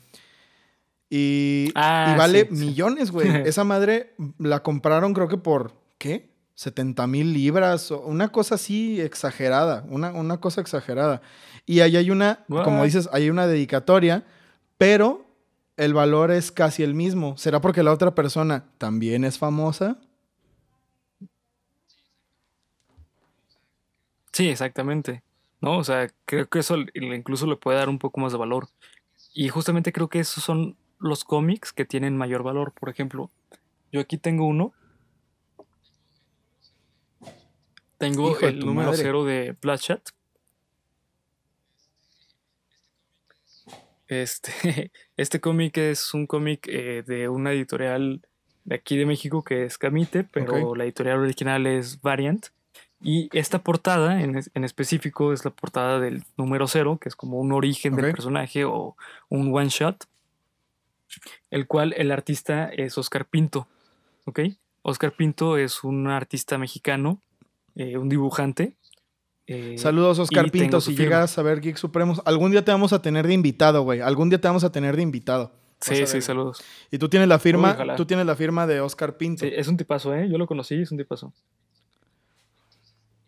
Y, ah, vale millones, güey. Esa madre la compraron, creo que por. ¿Qué? 70 mil libras, una cosa así exagerada, una, una cosa exagerada. Y ahí hay una, como dices, hay una dedicatoria, pero el valor es casi el mismo. ¿Será porque la otra persona también es famosa? Sí, exactamente. ¿No? O sea, creo que eso incluso le puede dar un poco más de valor. Y justamente creo que esos son los cómics que tienen mayor valor. Por ejemplo, yo aquí tengo uno. Tengo el número cero de Bloodshot, Este, este cómic es un cómic eh, de una editorial de aquí de México que es Camite, pero la editorial original es Variant. Y esta portada en, específico es la portada del número cero, que es como un origen del personaje o un one shot, el cual el artista es Oscar Pinto. ¿Ok? Oscar Pinto es un artista mexicano, eh, un dibujante, eh, Saludos, Oscar Pinto. Si llegas a ver Geek Supremos, algún día te vamos a tener de invitado, güey. Algún día te vamos a tener de invitado. Sí, sí, saludos. Y tú tienes la firma, tú tienes la firma de Oscar Pinto. Sí, es un tipazo, ¿eh? Yo lo conocí, es un tipazo.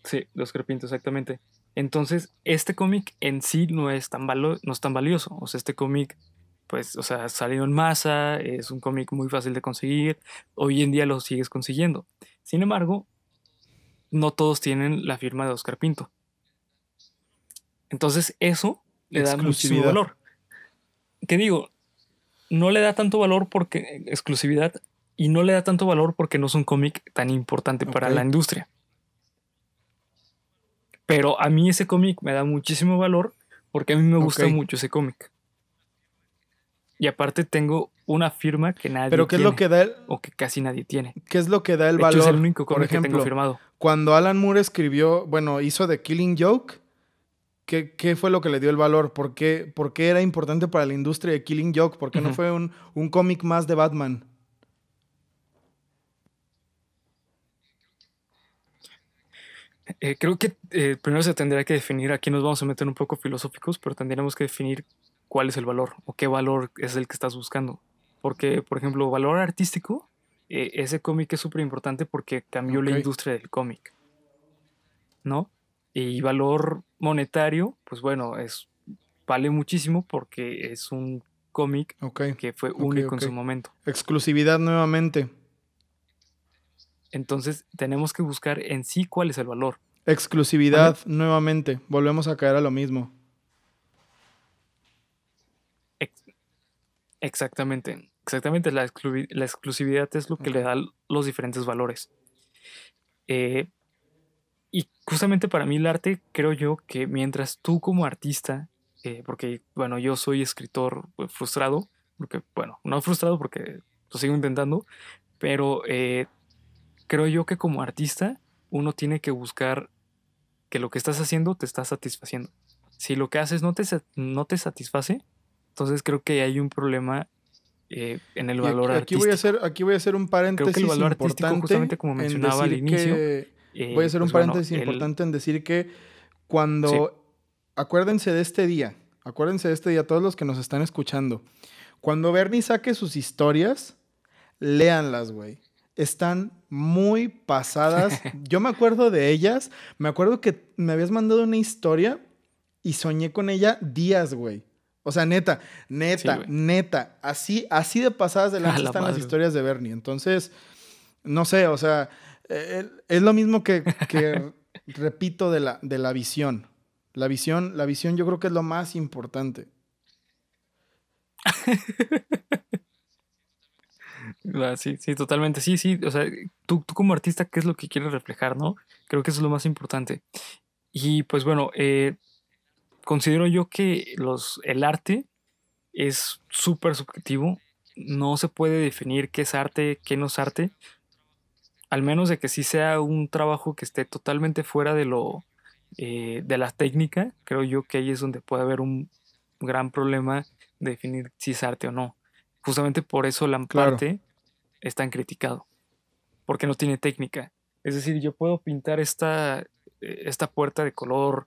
Sí, de Oscar Pinto, exactamente. Entonces, este cómic en sí no es tan, no es tan valioso. O sea, este cómic, pues, o sea, salió en masa, es un cómic muy fácil de conseguir. Hoy en día lo sigues consiguiendo. Sin embargo, no todos tienen la firma de Oscar Pinto. Entonces eso le da muchísimo valor. ¿Qué digo? No le da tanto valor porque exclusividad y no le da tanto valor porque no es un cómic tan importante para la industria. Pero a mí ese cómic me da muchísimo valor porque a mí me gusta mucho ese cómic. Y aparte tengo una firma que nadie Pero ¿qué es lo que da el... o que casi nadie tiene. ¿Qué es lo que da el valor? es el único cómic Por ejemplo, que tengo firmado. Cuando Alan Moore escribió, bueno, hizo The Killing Joke, ¿qué, qué fue lo que le dio el valor? ¿Por qué, por qué era importante para la industria de Killing Joke? ¿Por qué no fue un, un cómic más de Batman? Eh, creo que eh, primero se tendría que definir, aquí nos vamos a meter un poco filosóficos, pero tendríamos que definir cuál es el valor o qué valor es el que estás buscando. Porque, por ejemplo, valor artístico, eh, ese cómic es súper importante porque cambió la industria del cómic. ¿No? Y valor monetario, pues bueno, es vale muchísimo porque es un cómic que fue único en su momento. Exclusividad nuevamente. Entonces tenemos que buscar en sí cuál es el valor. Exclusividad nuevamente. Volvemos a caer a lo mismo. Exactamente, exactamente. La, exclusividad es lo que le da los diferentes valores. Eh, y justamente para mí el arte, creo yo que mientras tú como artista, eh, porque bueno, yo soy escritor pues, frustrado, porque bueno, no frustrado porque lo sigo intentando, pero eh, creo yo que como artista uno tiene que buscar que lo que estás haciendo te está satisfaciendo. Si lo que haces no te, no te satisface, entonces creo que hay un problema eh, en el valor aquí, artístico. Voy a hacer, aquí voy a hacer un paréntesis creo que el valor importante justamente como mencionaba al inicio. Eh, voy a hacer un pues paréntesis importante en decir que cuando... Acuérdense de este día, acuérdense de este día, todos los que nos están escuchando. Cuando Bernie saque sus historias, léanlas, güey. Están muy pasadas. Yo me acuerdo de ellas. Me acuerdo que me habías mandado una historia y soñé con ella días, güey. O sea, neta, neta, neta. Así, así de pasadas de lanza están las historias de Bernie. Entonces, no sé, o sea, eh, es lo mismo que, que repito de la, de la visión. La visión, la visión yo creo que es lo más importante. Ah, sí, sí, totalmente. Sí, sí. O sea, tú, tú, como artista, ¿qué es lo que quieres reflejar, no? Creo que eso es lo más importante. Y pues bueno, eh, considero yo que los, el arte es súper subjetivo. No se puede definir qué es arte, qué no es arte. Al menos de que sí sea un trabajo que esté totalmente fuera de lo eh, de la técnica. Creo yo que ahí es donde puede haber un gran problema de definir si es arte o no. Justamente por eso la arte es tan criticado. Porque no tiene técnica. Es decir, yo puedo pintar esta, eh, esta puerta de color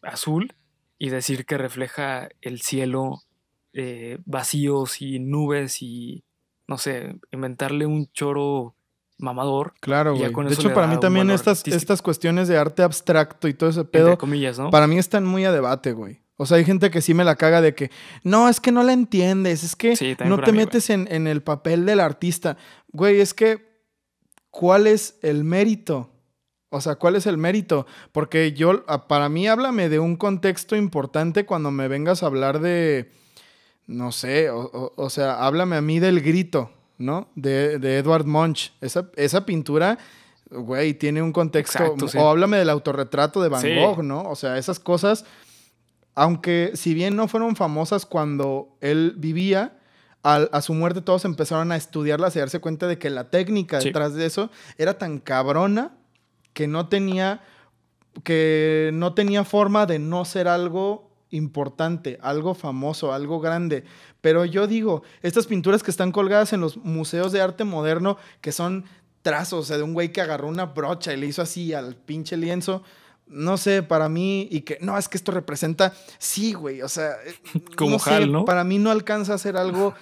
azul y decir que refleja el cielo eh, vacíos y nubes y, no sé, inventarle un choro mamador. Claro, güey. De hecho, para mí también estas, estas cuestiones de arte abstracto y todo ese pedo, comillas, ¿no? para mí están muy a debate, güey. O sea, hay gente que sí me la caga de que, no, es que no la entiendes, es que no te metes en, en, el papel del artista. Güey, es que, ¿cuál es el mérito? O sea, ¿cuál es el mérito? Porque yo, para mí, háblame de un contexto importante cuando me vengas a hablar de, no sé, o, sea, háblame a mí del grito, ¿no? De, de Edward Munch. Esa, esa pintura, güey, tiene un contexto. O háblame del autorretrato de Van Gogh, ¿no? O sea, esas cosas, aunque si bien no fueron famosas cuando él vivía, a su muerte todos empezaron a estudiarlas y a darse cuenta de que la técnica detrás de eso era tan cabrona que no tenía, que no tenía forma de no ser algo importante, algo famoso, algo grande. Pero yo digo, estas pinturas que están colgadas en los museos de arte moderno, que son trazos, o sea, de un güey que agarró una brocha y le hizo así al pinche lienzo, no sé, para mí, y que no, es que esto representa, sí, güey, o sea, como no ¿no? Para mí no alcanza a ser algo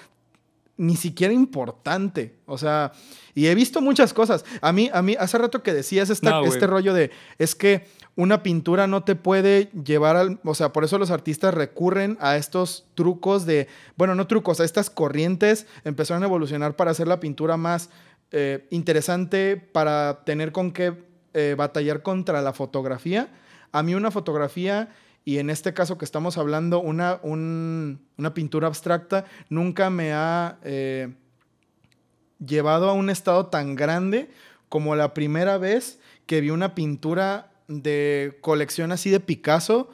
ni siquiera importante. O sea, y he visto muchas cosas. A mí, a mí, hace rato que decías este rollo de, es que una pintura no te puede llevar al, o sea, por eso los artistas recurren a estos trucos de, bueno, no trucos, a estas corrientes empezaron a evolucionar para hacer la pintura más eh, interesante, para tener con qué eh, batallar contra la fotografía. A mí una fotografía y en este caso que estamos hablando, una, una pintura abstracta nunca me ha eh, llevado a un estado tan grande como la primera vez que vi una pintura de colección así de Picasso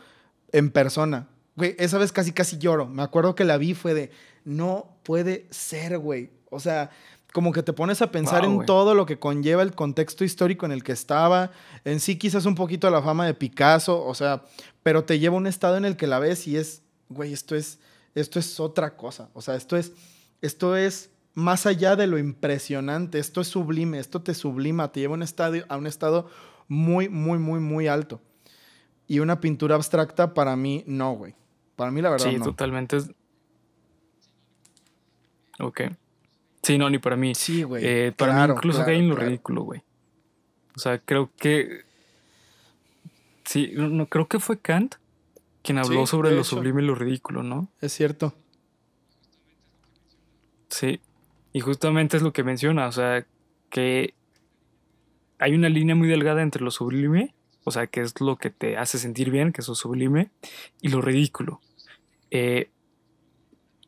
en persona. Güey, esa vez casi casi lloro. Me acuerdo que la vi fue de, no puede ser, güey. O sea, como que te pones a pensar en todo lo que conlleva el contexto histórico en el que estaba, en sí quizás un poquito la fama de Picasso, o sea, pero te lleva a un estado en el que la ves y es, güey, esto es, esto es otra cosa, o sea, esto es, esto es más allá de lo impresionante, esto es sublime, esto te sublima, te lleva a un, estadio, a un estado muy, muy, muy, muy alto. Y una pintura abstracta para mí, no, güey. Para mí la verdad sí, totalmente. Ok. Sí, no, ni para mí. Sí, güey. Eh, para mí incluso cae en lo ridículo, güey. O sea, creo que... Sí, no, creo que fue Kant quien habló sobre lo sublime y lo ridículo, ¿no? Es cierto. Sí. Y justamente es lo que menciona, o sea, que hay una línea muy delgada entre lo sublime, o sea, que es lo que te hace sentir bien, que es lo sublime, y lo ridículo. Eh,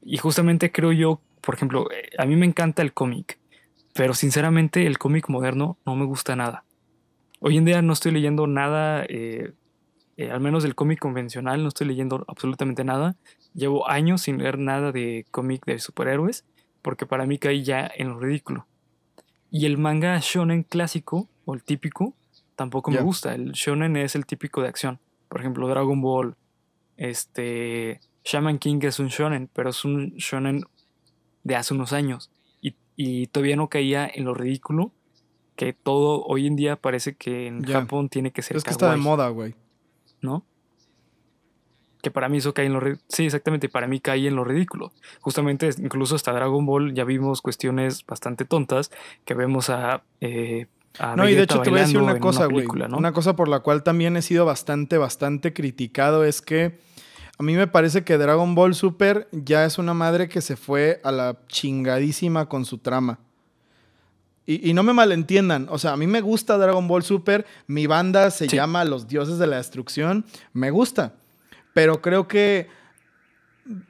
y justamente creo yo por ejemplo, eh, a mí me encanta el cómic, pero sinceramente el cómic moderno no me gusta nada. Hoy en día no estoy leyendo nada, eh, al menos del cómic convencional, no estoy leyendo absolutamente nada. Llevo años sin leer nada de cómic de superhéroes, porque para mí caí ya en lo ridículo. Y el manga shonen clásico, o el típico, tampoco me gusta. El shonen es el típico de acción. Por ejemplo, Dragon Ball, este... Shaman King es un shonen, pero es un shonen de hace unos años y, todavía no caía en lo ridículo que todo hoy en día parece que en Japón tiene que ser. Es que está de moda, güey. ¿No? Que para mí eso cae en lo Sí, exactamente, para mí cae en lo ridículo. Justamente, incluso hasta Dragon Ball ya vimos cuestiones bastante tontas que vemos a. Eh, no, y de hecho te voy a decir una cosa, güey. Una cosa por la cual también he sido bastante, bastante criticado es que A mí me parece que Dragon Ball Super ya es una madre que se fue a la chingadísima con su trama. Y, no me malentiendan, o sea, a mí me gusta Dragon Ball Super, mi banda se llama Los Dioses de la Destrucción, me gusta, pero creo que...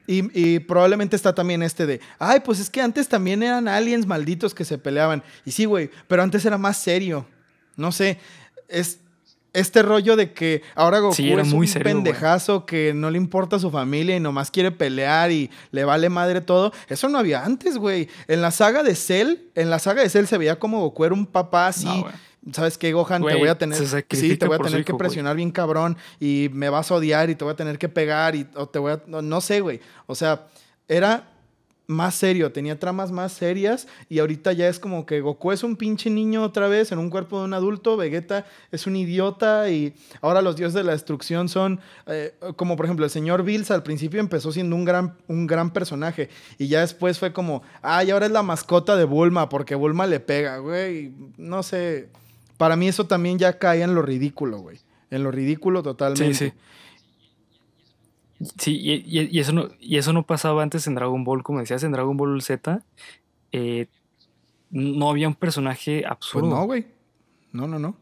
Y, probablemente está también este de, ay, pues es que antes también eran aliens malditos que se peleaban. Y sí, güey, pero antes era más serio. No sé, es, este rollo de que ahora Goku es un pendejazo que no le importa a su familia y nomás quiere pelear y le vale madre todo. Eso no había antes, güey. En la saga de Cell, en la saga de Cell se veía como Goku era un papá así. ¿Sabes qué, Gohan? te voy a tener, sí, te voy a tener que presionar bien cabrón y me vas a odiar y te voy a tener que pegar y o te voy a... no sé, güey. O sea, era más serio, tenía tramas más serias y ahorita ya es como que Goku es un pinche niño otra vez en un cuerpo de un adulto, Vegeta es un idiota y ahora los dioses de la destrucción son eh, como por ejemplo el señor Bills al principio empezó siendo un gran, un gran personaje y ya después fue como, ay, ahora es la mascota de Bulma porque Bulma le pega, güey, no sé, para mí eso también ya cae en lo ridículo, güey, en lo ridículo totalmente. Sí, sí. Sí, y, eso no, y eso no pasaba antes en Dragon Ball, como decías, en Dragon Ball Z. Eh, no había un personaje pues absurdo. no, güey. No, no, no.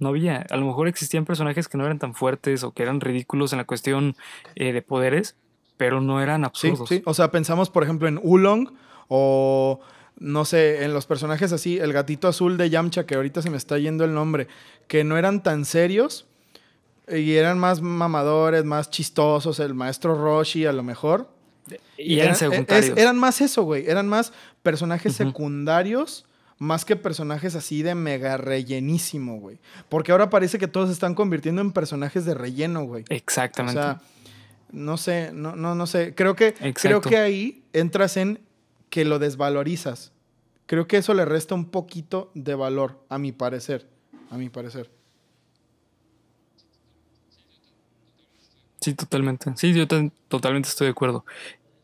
No había. A lo mejor existían personajes que no eran tan fuertes o que eran ridículos en la cuestión eh, de poderes, pero no eran absurdos. Sí, sí. O sea, pensamos, por ejemplo, en Ulong o no sé, en los personajes así, el gatito azul de Yamcha, que ahorita se me está yendo el nombre, que no eran tan serios, y eran más mamadores, más chistosos, el maestro Roshi a lo mejor. Y, eran, secundarios. eran más eso, güey. Eran más personajes secundarios más que personajes así de mega rellenísimo, güey. Porque ahora parece que todos se están convirtiendo en personajes de relleno, güey. Exactamente. O sea, no sé, no, no, no sé. Creo que, creo que ahí entras en que lo desvalorizas. Creo que eso le resta un poquito de valor, a mi parecer. A mi parecer. Sí, totalmente. Sí, yo totalmente estoy de acuerdo.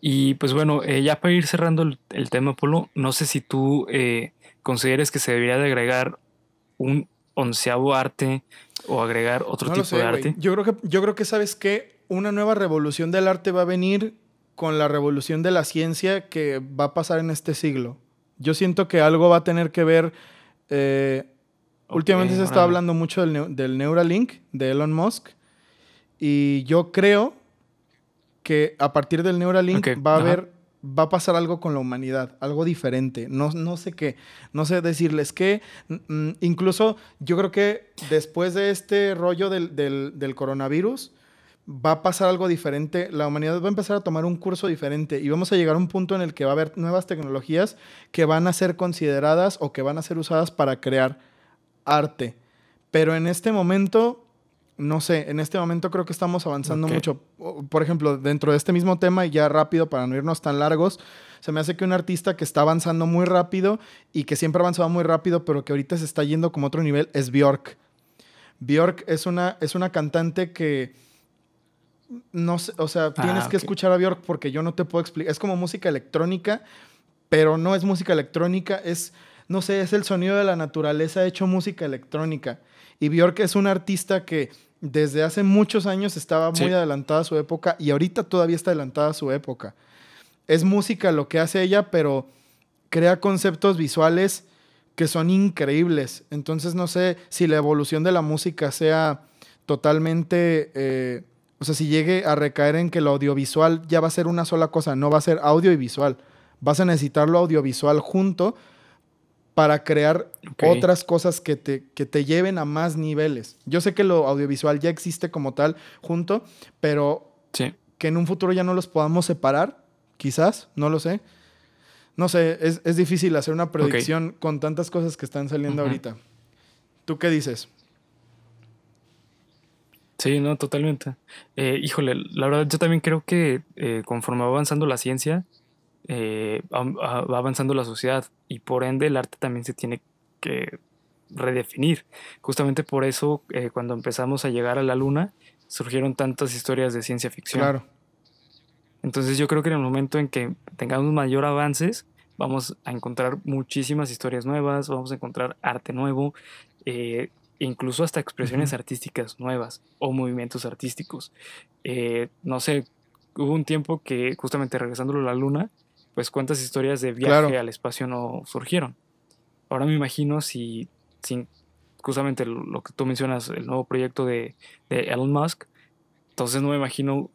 Y pues bueno, eh, ya para ir cerrando el, tema, Polo, no sé si tú eh, consideres que se debería de agregar un onceavo arte o agregar otro tipo de arte. Yo creo que, yo creo que sabes que una nueva revolución del arte va a venir con la revolución de la ciencia que va a pasar en este siglo. Yo siento que algo va a tener que ver. Eh, últimamente se está hablando mucho del, del Neuralink de Elon Musk y yo creo que a partir del Neuralink va a haber, va a pasar algo con la humanidad, algo diferente. No, no sé qué, no sé decirles qué. Mm, incluso yo creo que después de este rollo del, del, coronavirus, va a pasar algo diferente. La humanidad va a empezar a tomar un curso diferente y vamos a llegar a un punto en el que va a haber nuevas tecnologías que van a ser consideradas o que van a ser usadas para crear arte. Pero en este momento no sé, en este momento creo que estamos avanzando mucho. Por ejemplo, dentro de este mismo tema, y ya rápido para no irnos tan largos, se me hace que un artista que está avanzando muy rápido y que siempre ha avanzado muy rápido, pero que ahorita se está yendo como otro nivel, es Bjork. Bjork es una, es una cantante que no sé, o sea, ah, tienes que escuchar a Bjork porque yo no te puedo explicar. Es como música electrónica, pero no es música electrónica, es, no sé, es el sonido de la naturaleza hecho música electrónica. Y Bjork es un artista que desde hace muchos años estaba muy adelantada a su época y ahorita todavía está adelantada a su época. Es música lo que hace ella, pero crea conceptos visuales que son increíbles. Entonces no sé si la evolución de la música sea totalmente, eh, o sea, si llegue a recaer en que lo audiovisual ya va a ser una sola cosa, no va a ser audio y visual. Vas a necesitar lo audiovisual junto para crear otras cosas que te, que te lleven a más niveles. Yo sé que lo audiovisual ya existe como tal junto, pero que en un futuro ya no los podamos separar, quizás, no lo sé. No sé, es, difícil hacer una predicción con tantas cosas que están saliendo ahorita. ¿Tú qué dices? Sí, no, totalmente. Eh, híjole, la verdad yo también creo que eh, conforme va avanzando la ciencia, eh, va avanzando la sociedad y por ende el arte también se tiene que redefinir. Justamente por eso cuando empezamos a llegar a la luna surgieron tantas historias de ciencia ficción. Claro. Entonces yo creo que en el momento en que tengamos mayor avances vamos a encontrar muchísimas historias nuevas, vamos a encontrar arte nuevo. Eh, incluso hasta expresiones artísticas nuevas o movimientos artísticos. Eh, no sé, hubo un tiempo que justamente regresándolo a la luna, pues cuántas historias de viaje al espacio no surgieron. Ahora me imagino si, si justamente lo que tú mencionas, el nuevo proyecto de, de Elon Musk, entonces no me imagino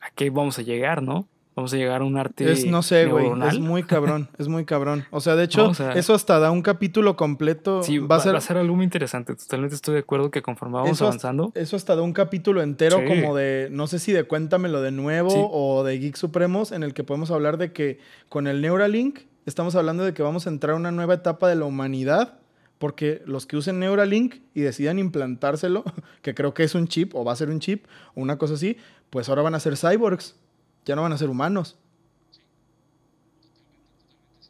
a qué vamos a llegar, ¿no? Vamos a llegar a un arte. Es, no sé, güey. Es muy cabrón. Es muy cabrón. O sea, de hecho, eso hasta da un capítulo completo. Sí, va, a ser, va a ser algo muy interesante. Totalmente estoy de acuerdo que conforme vamos avanzando. eso hasta da un capítulo entero, como de, no sé si de Cuéntamelo de nuevo o de Geek Supremos, en el que podemos hablar de que con el Neuralink estamos hablando de que vamos a entrar a una nueva etapa de la humanidad. Porque los que usen Neuralink y decidan implantárselo, que creo que es un chip o va a ser un chip o una cosa así, pues ahora van a ser cyborgs ya no van a ser humanos.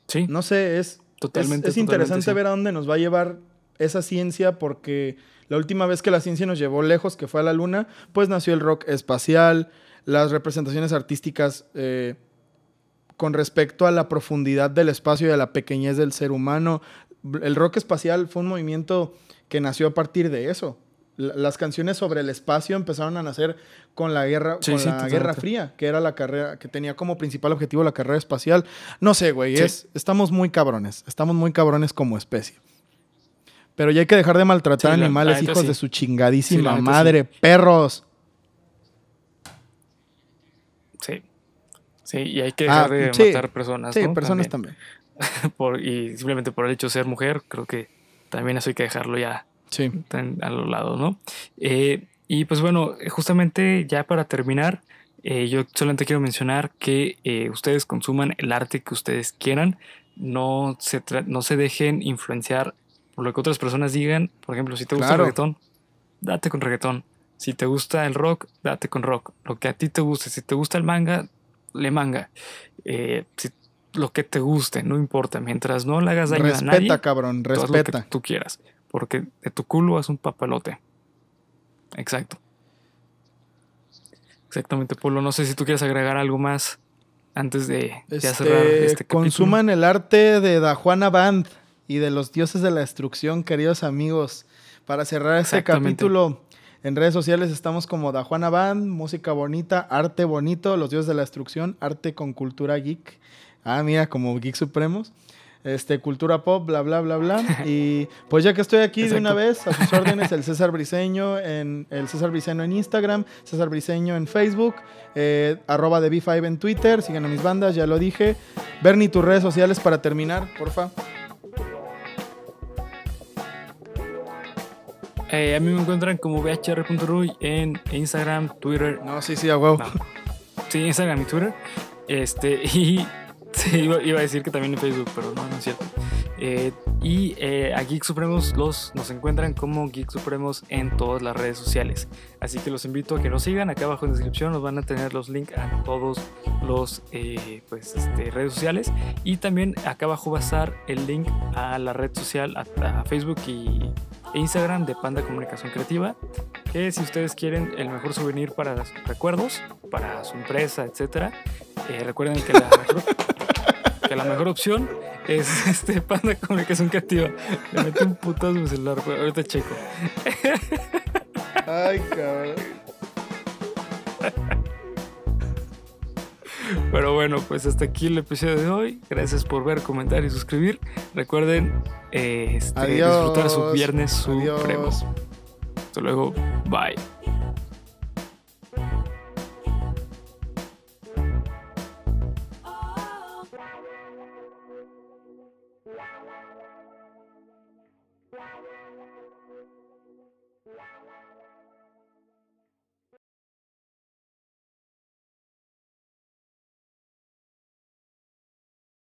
Sí. No sé, es, totalmente, es, interesante ver a dónde nos va a llevar esa ciencia porque la última vez que la ciencia nos llevó lejos, que fue a la luna, pues nació el rock espacial, las representaciones artísticas eh, con respecto a la profundidad del espacio y a la pequeñez del ser humano. El rock espacial fue un movimiento que nació a partir de eso las canciones sobre el espacio empezaron a nacer con la guerra, con la Guerra Fría, que era la carrera, que tenía como principal objetivo la carrera espacial. No sé, güey, es, estamos muy cabrones, estamos muy cabrones como especie. Pero ya hay que dejar de maltratar animales, hijos de su chingadísima madre, perros. Sí. Sí, y hay que dejar ah, de matar personas. Sí, personas también. por, y simplemente por el hecho de ser mujer, creo que también eso hay que dejarlo ya Sí. a los lados, ¿no? Eh, y pues bueno, justamente ya para terminar, eh, yo solamente quiero mencionar que eh, ustedes consuman el arte que ustedes quieran, no se, no se dejen influenciar por lo que otras personas digan. Por ejemplo, si te gusta el reggaetón, date con reggaetón. Si te gusta el rock, date con rock. Lo que a ti te guste. Si te gusta el manga, le manga. si, lo que te guste, no importa. Mientras no le hagas daño a nadie. Respeta, cabrón, respeta. Lo que tú quieras porque de tu culo es un papalote. Exacto. Exactamente, Polo. No sé si tú quieres agregar algo más antes de, este, cerrar este Consuman el arte de Da Juana Band y de los dioses de la destrucción, queridos amigos. Para cerrar este capítulo, en redes sociales estamos como Da Juana Band, música bonita, arte bonito, los dioses de la destrucción, arte con cultura geek. Ah, mira, como Geek Supremos este, cultura pop, bla, bla, bla, bla. Y pues ya que estoy aquí de una vez, a sus órdenes, el César Briseño en el César Briseño en Instagram, César Briseño en Facebook, eh, arroba de B5 en Twitter, sigan a mis bandas, ya lo dije. Bernie, tus redes sociales para terminar, porfa. Eh, a mí me encuentran como bhr.ruy en Instagram, Twitter. No, sí, sí, a huevo. Sí, Instagram y Twitter. Este, y Iba, a decir que también en Facebook, pero no, no es cierto. Eh, y eh, a Geek Supremos los, nos encuentran como Geek Supremos en todas las redes sociales. Así que los invito a que nos sigan. Acá abajo en la descripción nos van a tener los links a todos los eh, pues, este, redes sociales. Y también acá abajo va a estar el link a la red social, a, Facebook y Instagram de Panda Comunicación Creativa. Que si ustedes quieren el mejor souvenir para recuerdos, para su empresa, etc. recuerden que la la mejor opción es este Panda Comunicación Creativa. Le mete un putazo en mi celular, ahorita checo. Ay, cabrón. Pero bueno, pues hasta aquí el episodio de hoy. Gracias por ver, comentar y suscribir. Recuerden eh, este, disfrutar su viernes supremo. Hasta luego. Bye.